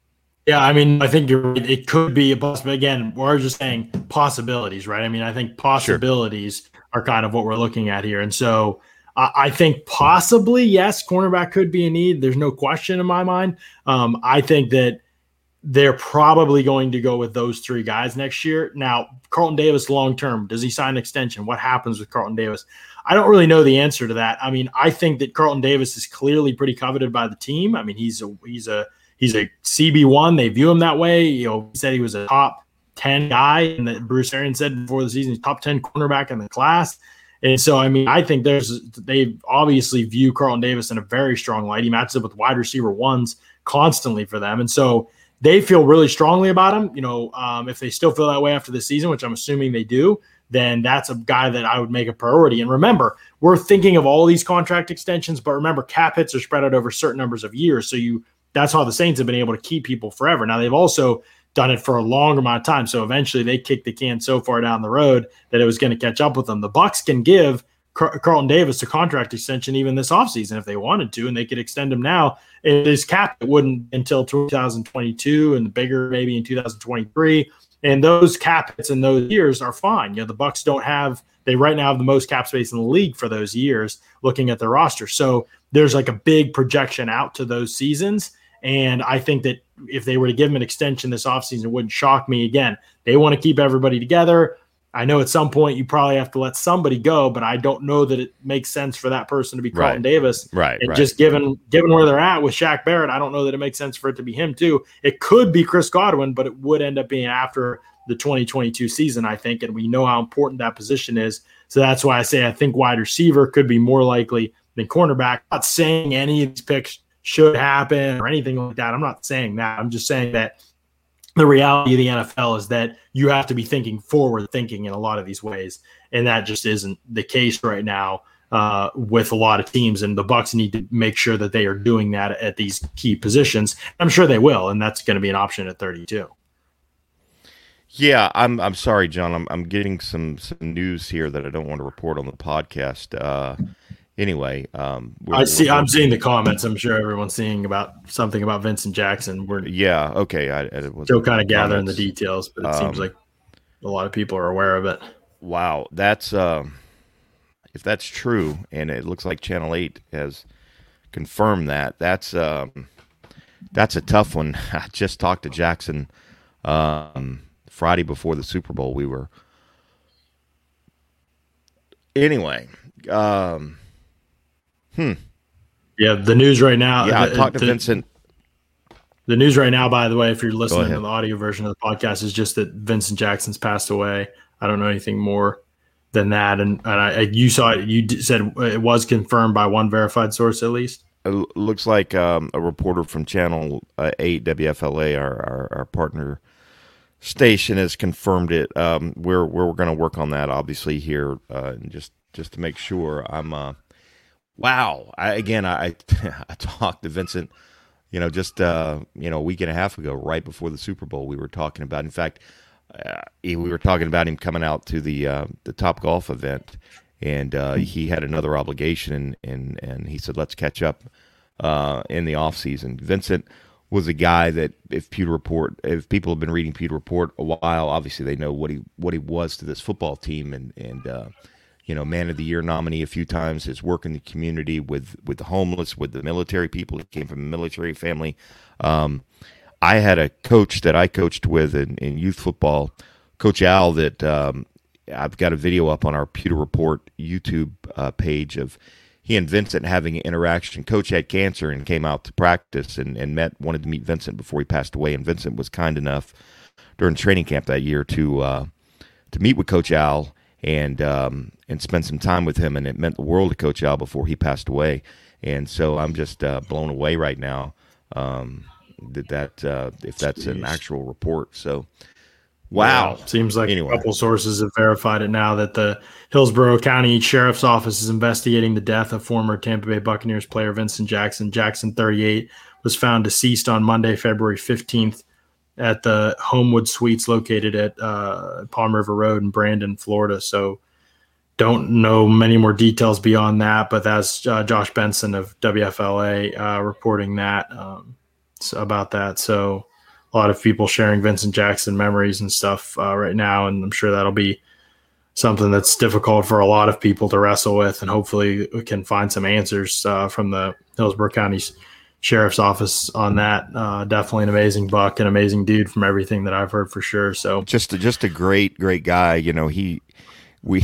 Speaker 2: Yeah, I mean, I think you're right. It could be a possibility. Again, we're just saying possibilities, right? I mean, I think possibilities sure. are kind of what we're looking at here. And so I think possibly, yes, cornerback could be a need. There's no question in my mind. Um, I think that they're probably going to go with those three guys next year. Now, Carlton Davis long term, does he sign an extension? What happens with Carlton Davis? I don't really know the answer to that. I mean, I think that Carlton Davis is clearly pretty coveted by the team. I mean, he's a he's a he's a CB one. They view him that way. You know, he said he was a top ten guy, and that Bruce Arians said before the season, he's top ten cornerback in the class. And so, I mean, I think there's they obviously view Carlton Davis in a very strong light. He matches up with wide receiver ones constantly for them, and so they feel really strongly about him. You know, um, if they still feel that way after the season, which I'm assuming they do, then that's a guy that I would make a priority. And remember, we're thinking of all these contract extensions, but remember, cap hits are spread out over certain numbers of years. So you that's how the Saints have been able to keep people forever. Now they've also done it for a long amount of time. So eventually they kicked the can so far down the road that it was going to catch up with them. The Bucs can give Car- Carlton Davis a contract extension even this offseason if they wanted to, and they could extend him now. It is capped. It wouldn't until 2022 and bigger maybe in 2023. And those cap hits in those years are fine. You know, the Bucs don't have they right now have the most cap space in the league for those years looking at their roster. So there's like a big projection out to those seasons. And I think that if they were to give him an extension this offseason, it wouldn't shock me. Again, they want to keep everybody together. I know at some point you probably have to let somebody go, but I don't know that it makes sense for that person to be Carlton right. Davis.
Speaker 3: Right.
Speaker 2: And
Speaker 3: right.
Speaker 2: just given given where they're at with Shaq Barrett, I don't know that it makes sense for it to be him too. It could be Chris Godwin, but it would end up being after the 2022 season, I think. And we know how important that position is. So that's why I say I think wide receiver could be more likely than cornerback. I'm not saying any of these picks should happen or anything like that. I'm not saying that. I'm just saying that the reality of the NFL is that you have to be thinking forward thinking in a lot of these ways, and that just isn't the case right now uh, with a lot of teams. And the Bucs need to make sure that they are doing that at these key positions. I'm sure they will, and that's going to be an option at 32.
Speaker 3: Yeah, I'm. I'm sorry, John. I'm. I'm getting some some news here that I don't want to report on the podcast. Uh, anyway, um,
Speaker 2: I see. I'm seeing the comments. I'm sure everyone's seeing about something about Vincent Jackson. We're
Speaker 3: yeah, okay. I, I
Speaker 2: still kind of gathering the details, but it um, seems like a lot of people are aware of it.
Speaker 3: Wow, that's uh, if that's true, and it looks like Channel Eight has confirmed that. That's um, that's a tough one. I just talked to Jackson um, Friday before the Super Bowl. We were anyway. Um, hmm.
Speaker 2: Yeah, the news right now.
Speaker 3: Yeah,
Speaker 2: the,
Speaker 3: I talked to the, Vincent.
Speaker 2: The news right now, by the way, if you're listening to the audio version of the podcast, is just that Vincent Jackson's passed away. I don't know anything more than that. And, and I, you saw it. You said it was confirmed by one verified source, at least.
Speaker 3: It looks like um, a reporter from Channel uh, Eight WFLA, our, our, our partner station, has confirmed it. Um, we're we're going to work on that, obviously here, uh, just just to make sure. I'm. Uh, wow. I, again, I I talked to Vincent. You know, just uh, you know, a week and a half ago, right before the Super Bowl, we were talking about. In fact, uh, we were talking about him coming out to the uh, the Top Golf event, and uh, he had another obligation, and and and he said, "Let's catch up uh, in the off season." Vincent was a guy that, if Pewter Report, if people have been reading Pewter Report a while, obviously they know what he what he was to this football team, and and uh, you know, Man of the Year nominee a few times. His work in the community with with the homeless, with the military people. He came from a military family. Um, I had a coach that I coached with in, in youth football, Coach Al, that um, I've got a video up on our Pewter Report YouTube uh, page of he and Vincent having an interaction. Coach had cancer and came out to practice and, and met, wanted to meet Vincent before he passed away. And Vincent was kind enough during training camp that year to uh, to meet with Coach Al and um, and spend some time with him. And it meant the world to Coach Al before he passed away. And so I'm just uh, blown away right now um, that that uh, if that's Jeez. an actual report. So Wow.
Speaker 2: Yeah, seems like anyway. a couple sources have verified it now that the Hillsborough County Sheriff's Office is investigating the death of former Tampa Bay Buccaneers player Vincent Jackson. Jackson, 38, was found deceased on Monday, February 15th at the Homewood Suites located at uh, Palm River Road in Brandon, Florida. So don't know many more details beyond that, but that's uh, Josh Benson of WFLA uh, reporting that um, about that. So a lot of people sharing Vincent Jackson memories and stuff uh, right now, and I'm sure that'll be something that's difficult for a lot of people to wrestle with, and hopefully we can find some answers uh, from the Hillsborough County sheriff's office on that. Uh, definitely an amazing buck, an amazing dude from everything that I've heard for sure. So
Speaker 3: just just a great great guy. You know he we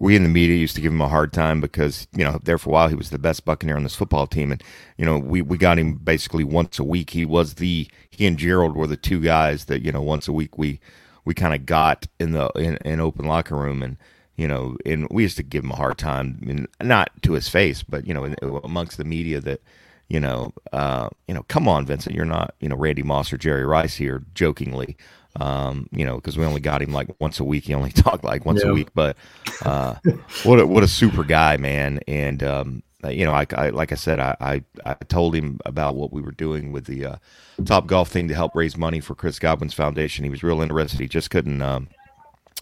Speaker 3: we in the media used to give him a hard time because you know there for a while he was the best Buccaneer on this football team, and you know we we got him basically once a week. He was the he and Gerald were the two guys that you know once a week we we kind of got in the in, in open locker room and you know and we used to give him a hard time, I mean, not to his face, but you know amongst the media that you know, uh, you know, come on, Vincent, you're not, you know, Randy Moss or Jerry Rice here, jokingly, um, you know, because we only got him like once a week. He only talked like once yeah. a week, but uh, what a, what a super guy, man. And um, you know, I, I, like I said, I, I, I told him about what we were doing with the uh, Top Golf thing to help raise money for Chris Godwin's foundation. He was real interested. He just couldn't um,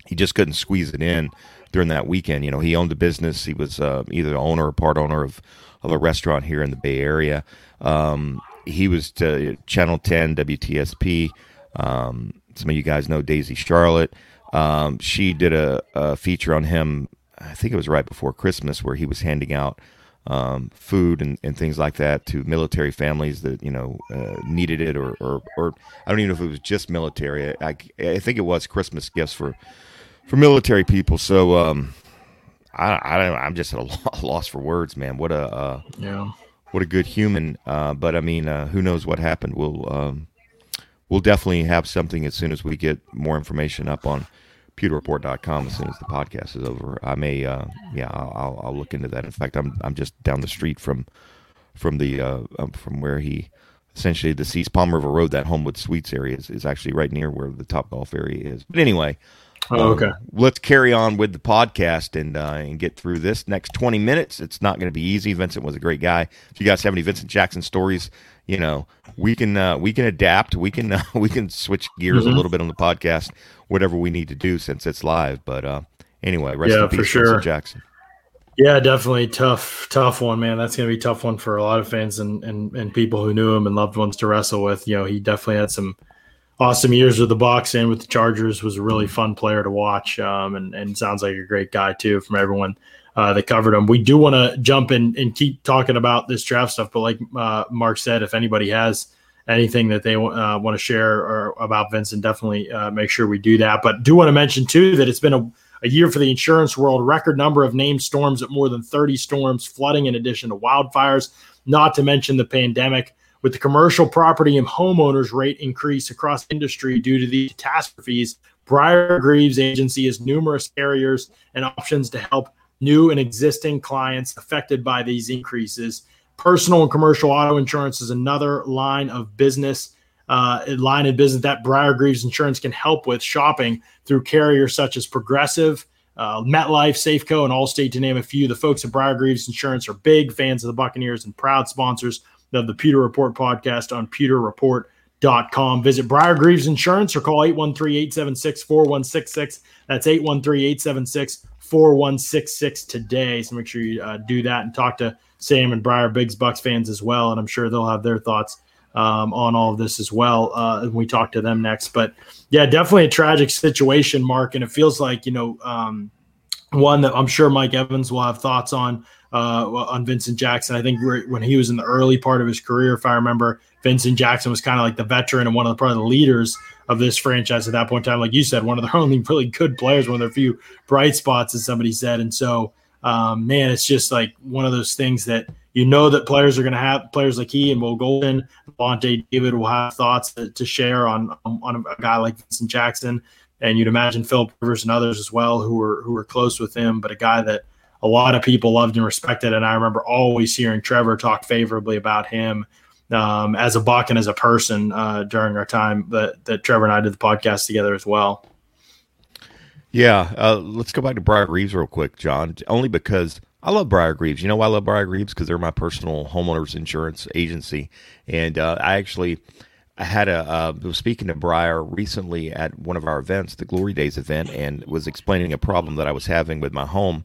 Speaker 3: he just couldn't squeeze it in during that weekend. You know, he owned a business. He was uh, either the owner or part owner of of a restaurant here in the Bay Area. Um, he was to Channel 10 WTSP. Um, some of you guys know Daisy Charlotte. Um, she did a, a, feature on him. I think it was right before Christmas, where he was handing out um, food and, and, things like that to military families that you know uh, needed it, or, or, or I don't even know if it was just military. I, I think it was Christmas gifts for for military people. So um, I, I I'm just at a loss for words, man. What a uh,
Speaker 2: yeah,
Speaker 3: what a good human. Uh, but I mean, uh, who knows what happened? We'll um, we'll definitely have something as soon as we get more information up on pewterreport.com as soon as the podcast is over. I may, uh, yeah, I'll, I'll look into that. In fact, I'm I'm just down the street from from the uh, um, from where he essentially the Seas Palm River Road, that Homewood Suites area is, is actually right near where the Top Golf area is. But anyway,
Speaker 2: Oh, okay. Um,
Speaker 3: let's carry on with the podcast and uh, and get through this next twenty minutes. It's not going to be easy. Vincent was a great guy. If you guys have any Vincent Jackson stories, you know we can uh, we can adapt. We can uh, we can switch gears mm-hmm. a little bit on the podcast, whatever we need to do since it's live. But uh, anyway, rest
Speaker 2: yeah,
Speaker 3: in peace,
Speaker 2: for sure.
Speaker 3: Vincent Jackson.
Speaker 2: Yeah, definitely tough, tough one, man. That's gonna be a tough one for a lot of fans and and and people who knew him and loved ones to wrestle with. You know, he definitely had some awesome years with the Bucs and with the Chargers. Was a really fun player to watch, um, and and sounds like a great guy too from everyone uh, that covered him. We do want to jump in and keep talking about this draft stuff, but like uh, Mark said, if anybody has anything that they uh, want to share or about Vincent, definitely uh, make sure we do that. But do want to mention too that it's been a, a year for the insurance world. Record number of named storms at more than 30 storms, flooding in addition to wildfires. Not to mention the pandemic. With the commercial property and homeowners rate increase across industry due to the catastrophes, Briar Greaves Agency has numerous carriers and options to help new and existing clients affected by these increases. Personal and commercial auto insurance is another line of business, uh, line of business that Briar Greaves Insurance can help with shopping through carriers such as Progressive, uh, MetLife, Safeco, and Allstate, to name a few. The folks at Briar Greaves Insurance are big fans of the Buccaneers and proud sponsors of the Pewter Report podcast on pewterreport.com. Visit Briar Greaves Insurance or call 813 876 4166. That's 813 876 4166 today. So make sure you uh, do that and talk to Sam and Briar Bigs Bucs fans as well. And I'm sure they'll have their thoughts um, on all of this as well. Uh, and we talk to them next. But yeah, definitely a tragic situation, Mark. And it feels like, you know, um, one that I'm sure Mike Evans will have thoughts on uh, on Vincent Jackson. I think when he was in the early part of his career, if I remember, Vincent Jackson was kind of like the veteran and one of the probably the leaders of this franchise at that point in time. Like you said, one of their only really good players, one of their few bright spots, as somebody said. And so, um, man, it's just like one of those things that you know that players are going to have players like he and Will Gholston, Lavonte David will have thoughts to, to share on on a guy like Vincent Jackson, and you'd imagine Philip Rivers and others as well who were who were close with him, but a guy that a lot of people loved and respected. And I remember always hearing Trevor talk favorably about him um, as a buck and as a person uh, during our time that, that Trevor and I did the podcast together as well.
Speaker 3: Yeah, uh, let's go back to Briar Greaves real quick, John. Only because I love Briar Greaves. You know why I love Briar Greaves? Because they're my personal homeowners insurance agency, and uh, I actually I had a uh, was speaking to Briar recently at one of our events, the Glory Days event, and was explaining a problem that I was having with my home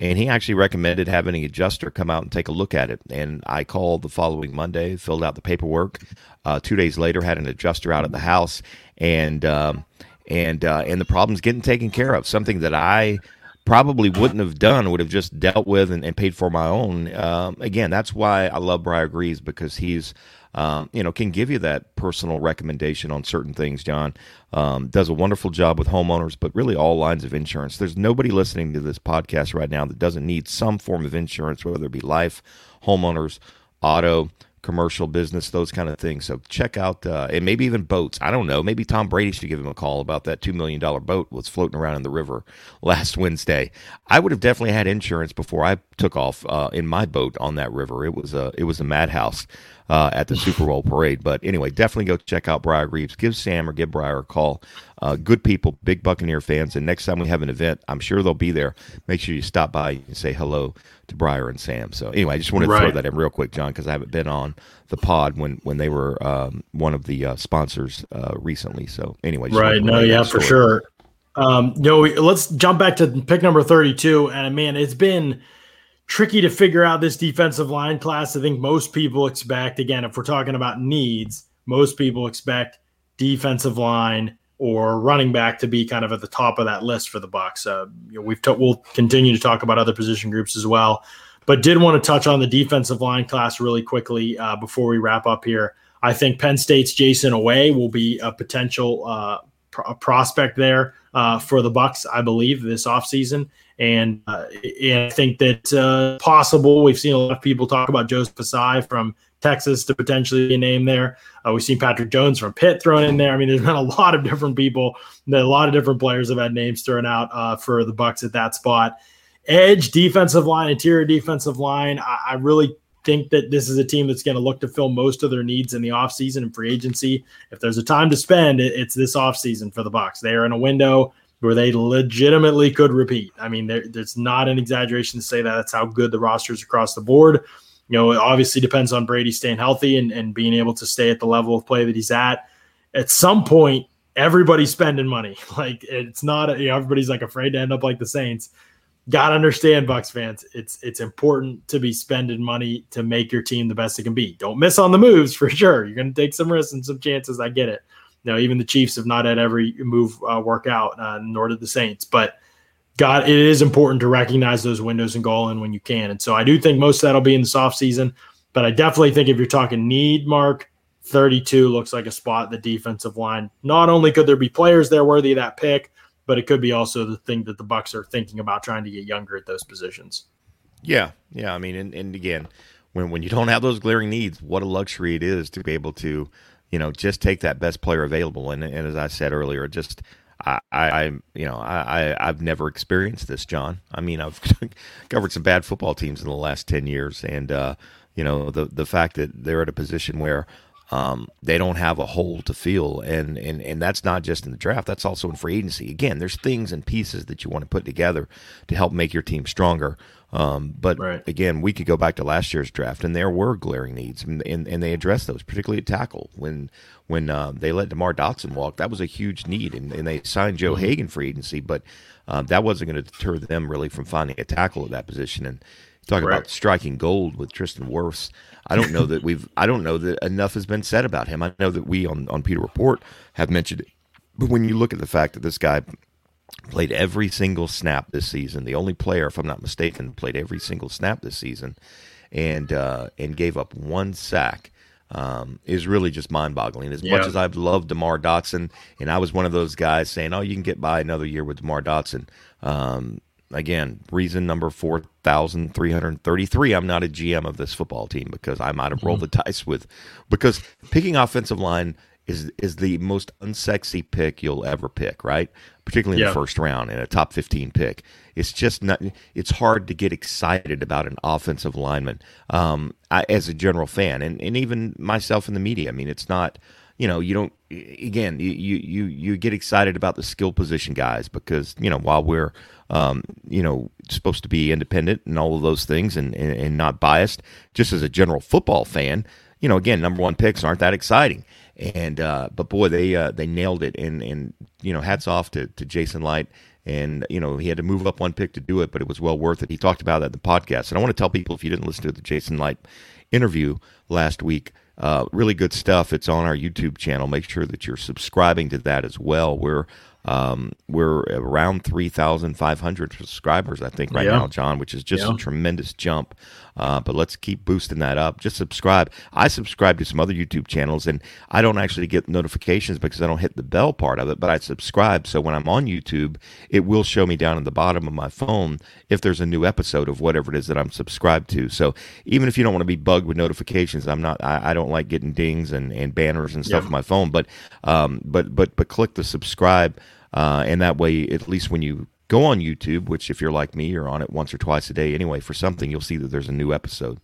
Speaker 3: and he actually recommended having an adjuster come out and take a look at it. And I called the following Monday, filled out the paperwork. Uh, two days later, had an adjuster out at the house, and um, and uh, and the problem's getting taken care of. Something that I probably wouldn't have done would have just dealt with and, and paid for my own. Um, again, that's why I love Briar Greaves because he's um, you know, can give you that personal recommendation on certain things. John um, does a wonderful job with homeowners, but really all lines of insurance. There's nobody listening to this podcast right now that doesn't need some form of insurance, whether it be life, homeowners, auto commercial business, those kind of things. So check out, uh, and maybe even boats. I don't know. Maybe Tom Brady should give him a call about that $2 million boat was floating around in the river last Wednesday. I would have definitely had insurance before I took off uh, in my boat on that river. It was a, it was a madhouse uh, at the Super Bowl parade. But anyway, definitely go check out Briar Greaves. Give Sam or give Briar a call. Uh, good people, big Buccaneer fans. And next time we have an event, I'm sure they'll be there. Make sure you stop by and say hello to Briar and Sam. So anyway, I just wanted to right. throw that in real quick, John, because I haven't been on the pod when when they were um, one of the uh, sponsors uh, recently. So anyway,
Speaker 2: right? No, yeah, for sure. Um, no, let's jump back to pick number 32. And man, it's been tricky to figure out this defensive line class. I think most people expect, again, if we're talking about needs, most people expect defensive line or running back to be kind of at the top of that list for the Bucs. Uh, you know, we've t- we'll continue to talk about other position groups as well, but did want to touch on the defensive line class really quickly uh, before we wrap up here. I think Penn State's Jayson Oweh will be a potential uh, a prospect there uh, for the Bucs, I believe, this offseason. And, uh, and I think that uh, possible. We've seen a lot of people talk about Joseph Ossai from Texas to potentially a name there. Uh, we've seen Patrick Jones from Pitt thrown in there. I mean, there's been a lot of different people. A lot of different players have had names thrown out uh, for the Bucs at that spot. Edge, defensive line, interior defensive line. I, I really think that this is a team that's going to look to fill most of their needs in the offseason and free agency. If there's a time to spend, it, it's this offseason for the Bucs. They are in a window where they legitimately could repeat. I mean, there, there's not an exaggeration to say that. That's how good the roster is across the board. You know, it obviously depends on Brady staying healthy and, and being able to stay at the level of play that he's at. At some point, everybody's spending money. Like it's not, you know, everybody's like afraid to end up like the Saints. Gotta understand, Bucs fans. It's it's important to be spending money to make your team the best it can be. Don't miss on the moves for sure. You're gonna take some risks and some chances. I get it. You know, even the Chiefs have not had every move uh, work out, uh, nor did the Saints. But God, it is important to recognize those windows and go in when you can. And so I do think most of that'll be in the soft season. But I definitely think if you're talking need, Mark, 32 looks like a spot the defensive line. Not only could there be players there worthy of that pick, but it could be also the thing that the Bucs are thinking about trying to get younger at those positions.
Speaker 3: Yeah, yeah. I mean, and, and again, when when you don't have those glaring needs, what a luxury it is to be able to, you know, just take that best player available. And and as I said earlier, just I, I you know I, I have never experienced this, John. I mean, I've covered some bad football teams in the last ten years, and uh, you know the the fact that they're at a position where um, they don't have a hole to fill, and, and and that's not just in the draft. That's also in free agency. Again, there's things and pieces that you want to put together to help make your team stronger. Um, but right. again, we could go back to last year's draft, and there were glaring needs, and, and, and they addressed those, particularly at tackle. When when uh, they let DeMar Dotson walk, that was a huge need, and, and they signed Joe mm-hmm. Hagan free agency, but um, that wasn't going to deter them really from finding a tackle at that position. And talk right. about striking gold with Tristan Wirfs. I don't know that we've I don't know that enough has been said about him. I know that we on on Pewter Report have mentioned it, but when you look at the fact that this guy played every single snap this season, the only player, if I'm not mistaken, played every single snap this season, and uh, and gave up one sack. Um, is really just mind-boggling. As yeah. much as I've loved Demar Dotson, and I was one of those guys saying, "Oh, you can get by another year with Demar Dotson." Um, again, reason number 4,333. I'm not a GM of this football team because I might have rolled mm-hmm. the dice with, because picking offensive line is is the most unsexy pick you'll ever pick, right? Particularly in yeah. the first round in a top 15 pick. It's just not. It's hard to get excited about an offensive lineman um, I, as a general fan, and and even myself in the media. I mean, it's not you know, you don't. Again, you you you get excited about the skill position guys because you know while we're um, you know supposed to be independent and all of those things and, and and not biased, just as a general football fan, you know, again, number one picks aren't that exciting. And uh, but boy, they uh, they nailed it, and and you know, hats off to to Jason Licht. and you know he had to move up one pick to do it, but it was well worth it. He talked about that in the podcast, and I want to tell people if you didn't listen to the Jason Licht interview last week, uh, really good stuff. It's on our YouTube channel. Make sure that you're subscribing to that as well. We're um, we're around 3,500 subscribers, I think, right yeah. now, John, which is just yeah. a tremendous jump. Uh, but let's keep boosting that up. Just subscribe. I subscribe to some other YouTube channels, and I don't actually get notifications because I don't hit the bell part of it, but I subscribe. So when I'm on YouTube, it will show me down at the bottom of my phone if there's a new episode of whatever it is that I'm subscribed to. So even if you don't want to be bugged with notifications, I'm not. I, I don't like getting dings and, and banners and stuff yeah. on my phone. But um, but but but click the subscribe. Uh, and that way, at least when you go on YouTube, which if you're like me, you're on it once or twice a day anyway for something, you'll see that there's a new episode.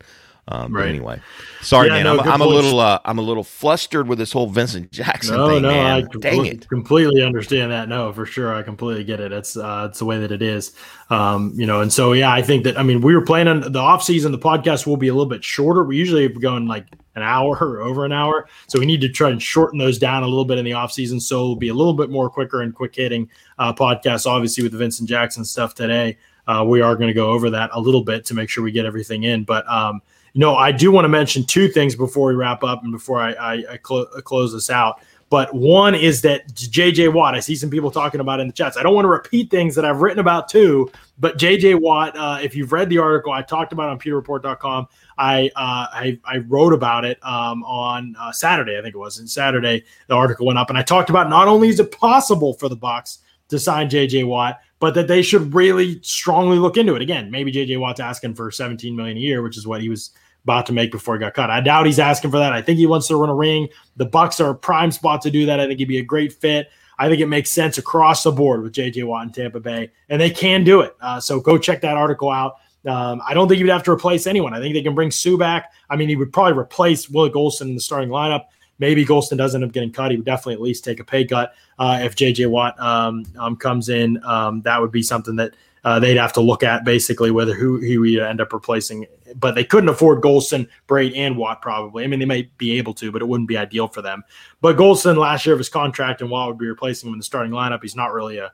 Speaker 3: Um, right. anyway, sorry, yeah, man. No, I'm, I'm a little, uh, I'm a little flustered with this whole Vincent Jackson no, thing, no, man. I Dang it.
Speaker 2: completely understand that. No, for sure, I completely get it. It's, uh, it's the way that it is. Um, you know, and so yeah, I think that I mean we were planning the off season. The podcast will be a little bit shorter. We usually are going like an hour or over an hour, so we need to try and shorten those down a little bit in the off season. So it'll be a little bit more quicker and quick hitting uh, podcast. Obviously, with the Vincent Jackson stuff today. Uh, we are going to go over that a little bit to make sure we get everything in. But um, no, I do want to mention two things before we wrap up and before I, I, I clo- close this out. But one is that JJ Watt, I see some people talking about in the chats. I don't want to repeat things that I've written about too, but JJ Watt, uh, if you've read the article, I talked about on pewterreport.com. I, uh, I, I wrote about it um, on uh, Saturday, I think it was. And Saturday, the article went up, and I talked about not only is it possible for the Bucs to sign JJ Watt, but that they should really strongly look into it. Again, maybe JJ Watt's asking for 17 million a year, which is what he was about to make before he got cut. I doubt he's asking for that. I think he wants to run a ring. The Bucs are a prime spot to do that. I think he'd be a great fit. I think it makes sense across the board with JJ Watt in Tampa Bay, and they can do it. Uh, so go check that article out. Um, I don't think would have to replace anyone. I think they can bring Suh back. I mean, he would probably replace Willie Gholston in the starting lineup. Maybe Gholston doesn't end up getting cut. He would definitely at least take a pay cut uh, if JJ Watt um, um, comes in. Um, that would be something that uh, they'd have to look at basically whether who he would end up replacing. But they couldn't afford Gholston, Brate, and Watt probably. I mean, they might be able to, but it wouldn't be ideal for them. But Gholston last year of his contract and Watt would be replacing him in the starting lineup. He's not really a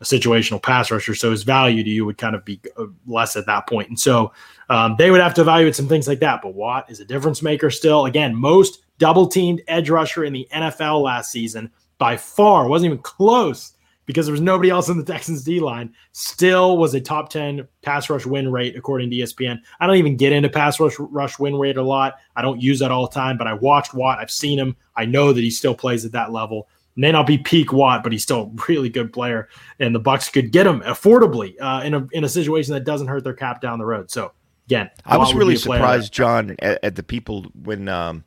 Speaker 2: a situational pass rusher. So his value to you would kind of be uh, less at that point. And so um, they would have to evaluate some things like that. But Watt is a difference maker still. Again, most double teamed edge rusher in the NFL last season by far, wasn't even close because there was nobody else in the Texans D line, still was a top 10 pass rush win rate according to ESPN. I don't even get into pass rush, rush win rate a lot. I don't use that all the time, but I watched Watt. I've seen him. I know that he still plays at that level. May not be peak Watt, but he's still a really good player, and the Bucs could get him affordably uh, in a in a situation that doesn't hurt their cap down the road. So again,
Speaker 3: I was really surprised, John, at, at, the people when um,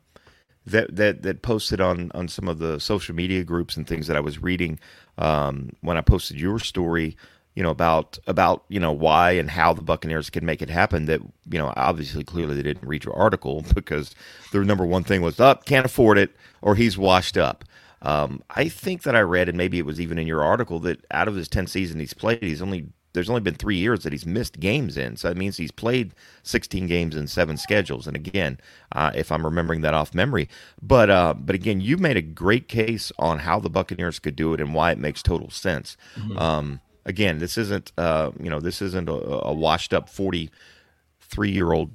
Speaker 3: that that that posted on on some of the social media groups and things that I was reading um, when I posted your story, you know about about you know why and how the Buccaneers can make it happen. That you know obviously clearly they didn't read your article because their number one thing was up, oh, can't afford it, or he's washed up. Um, I think that I read, and maybe it was even in your article, that out of his ten seasons he's played, he's only there's only been three years that he's missed games in. So that means he's played 16 games in seven schedules. And again, uh, if I'm remembering that off memory, but uh, but again, you made a great case on how the Buccaneers could do it and why it makes total sense. Mm-hmm. Um, again, this isn't uh, you know this isn't a, a washed up 43 year old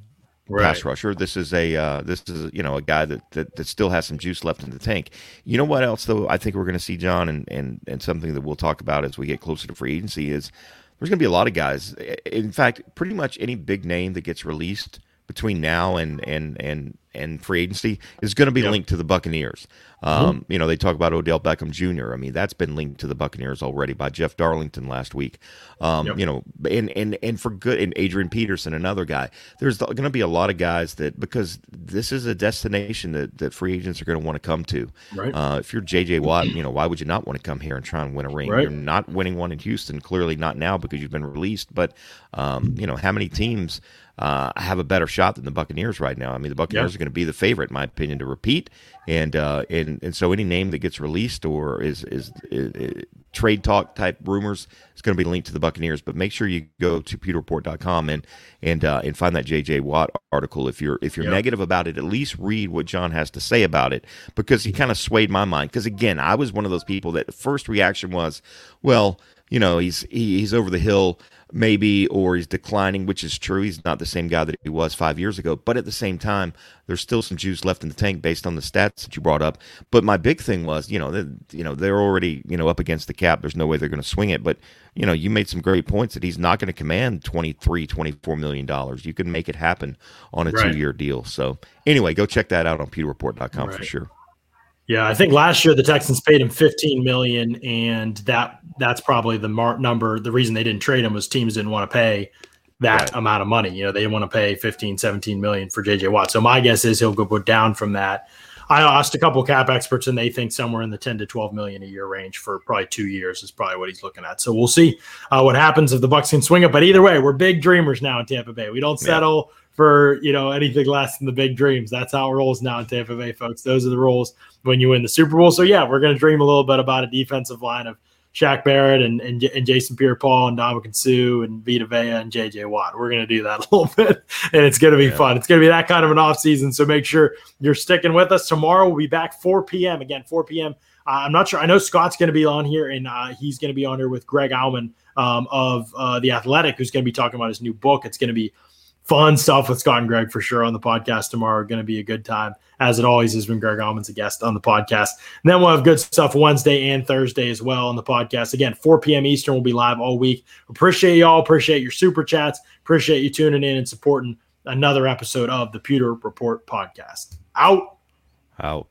Speaker 3: right. pass rusher. This is a uh, this is you know a guy that, that that still has some juice left in the tank. You know what else though? I think we're going to see John and and and something that we'll talk about as we get closer to free agency is there's going to be a lot of guys. In fact, pretty much any big name that gets released between now and and and and free agency is going to be yep. linked to the Buccaneers. Um, mm-hmm. You know, they talk about Odell Beckham Jr. I mean, that's been linked to the Buccaneers already by Jeff Darlington last week. Um, yep. You know, and and and for good, and Adrian Peterson, another guy. There's going to be a lot of guys that because this is a destination that, that free agents are going to want to come to.
Speaker 2: Right.
Speaker 3: Uh, if you're J.J. Watt, you know, why would you not want to come here and try and win a ring? Right. You're not winning one in Houston, clearly not now because you've been released. But um, you know, how many teams? Uh, I have a better shot than the Buccaneers right now. I mean, the Buccaneers are going to be the favorite, in my opinion, to repeat. And uh, and and so any name that gets released or is is, is, is trade talk type rumors is going to be linked to the Buccaneers. But make sure you go to pewterreport.com and and uh, and find that JJ Watt article. If you're if you're negative about it, at least read what John has to say about it because he kind of swayed my mind. Because again, I was one of those people that the first reaction was, well, you know, he's he, he's over the hill maybe, or he's declining, which is true. He's not the same guy that he was five years ago. But at the same time, there's still some juice left in the tank based on the stats that you brought up. But my big thing was, you know, they, you know, they're already, you know, up against the cap. There's no way they're going to swing it. But you know, you made some great points that he's not going to command 23, 24 million dollars. You can make it happen on a right. two year deal. So anyway, go check that out on pewterreport.com right. for sure.
Speaker 2: Yeah, I think last year the Texans paid him 15 million, and that that's probably the mar- number. The reason they didn't trade him was teams didn't want to pay that right. amount of money. You know, they didn't want to pay 15, 17 million for JJ Watt. So my guess is he'll go down from that. I asked a couple cap experts, and they think somewhere in the 10 to 12 million a year range for probably two years is probably what he's looking at. So we'll see uh, what happens if the Bucs can swing it. But either way, we're big dreamers now in Tampa Bay. We don't settle. Yeah for you know anything less than the big dreams. That's how it rolls now in Tampa Bay, folks. Those are the rules when you win the Super Bowl. So yeah, we're going to dream a little bit about a defensive line of Shaq Barrett and, and, and Jason Pierre-Paul and Ndamukong Suh and Vita Vea and JJ Watt. We're going to do that a little bit, and it's going to be yeah. fun. It's going to be that kind of an off season. So make sure you're sticking with us. Tomorrow we'll be back 4 p.m. again, 4 p.m. Uh, I'm not sure. I know Scott's going to be on here, and uh, he's going to be on here with Greg Auman um, of uh, the Athletic, who's going to be talking about his new book. It's going to be fun stuff with Scott and Greg for sure on the podcast tomorrow. Going to be a good time, as it always has when Greg Auman's a guest on the podcast. And then we'll have good stuff Wednesday and Thursday as well on the podcast. Again, 4 p.m. Eastern will be live all week. Appreciate y'all. Appreciate your super chats. Appreciate you tuning in and supporting another episode of the Pewter Report podcast. Out.
Speaker 3: Out.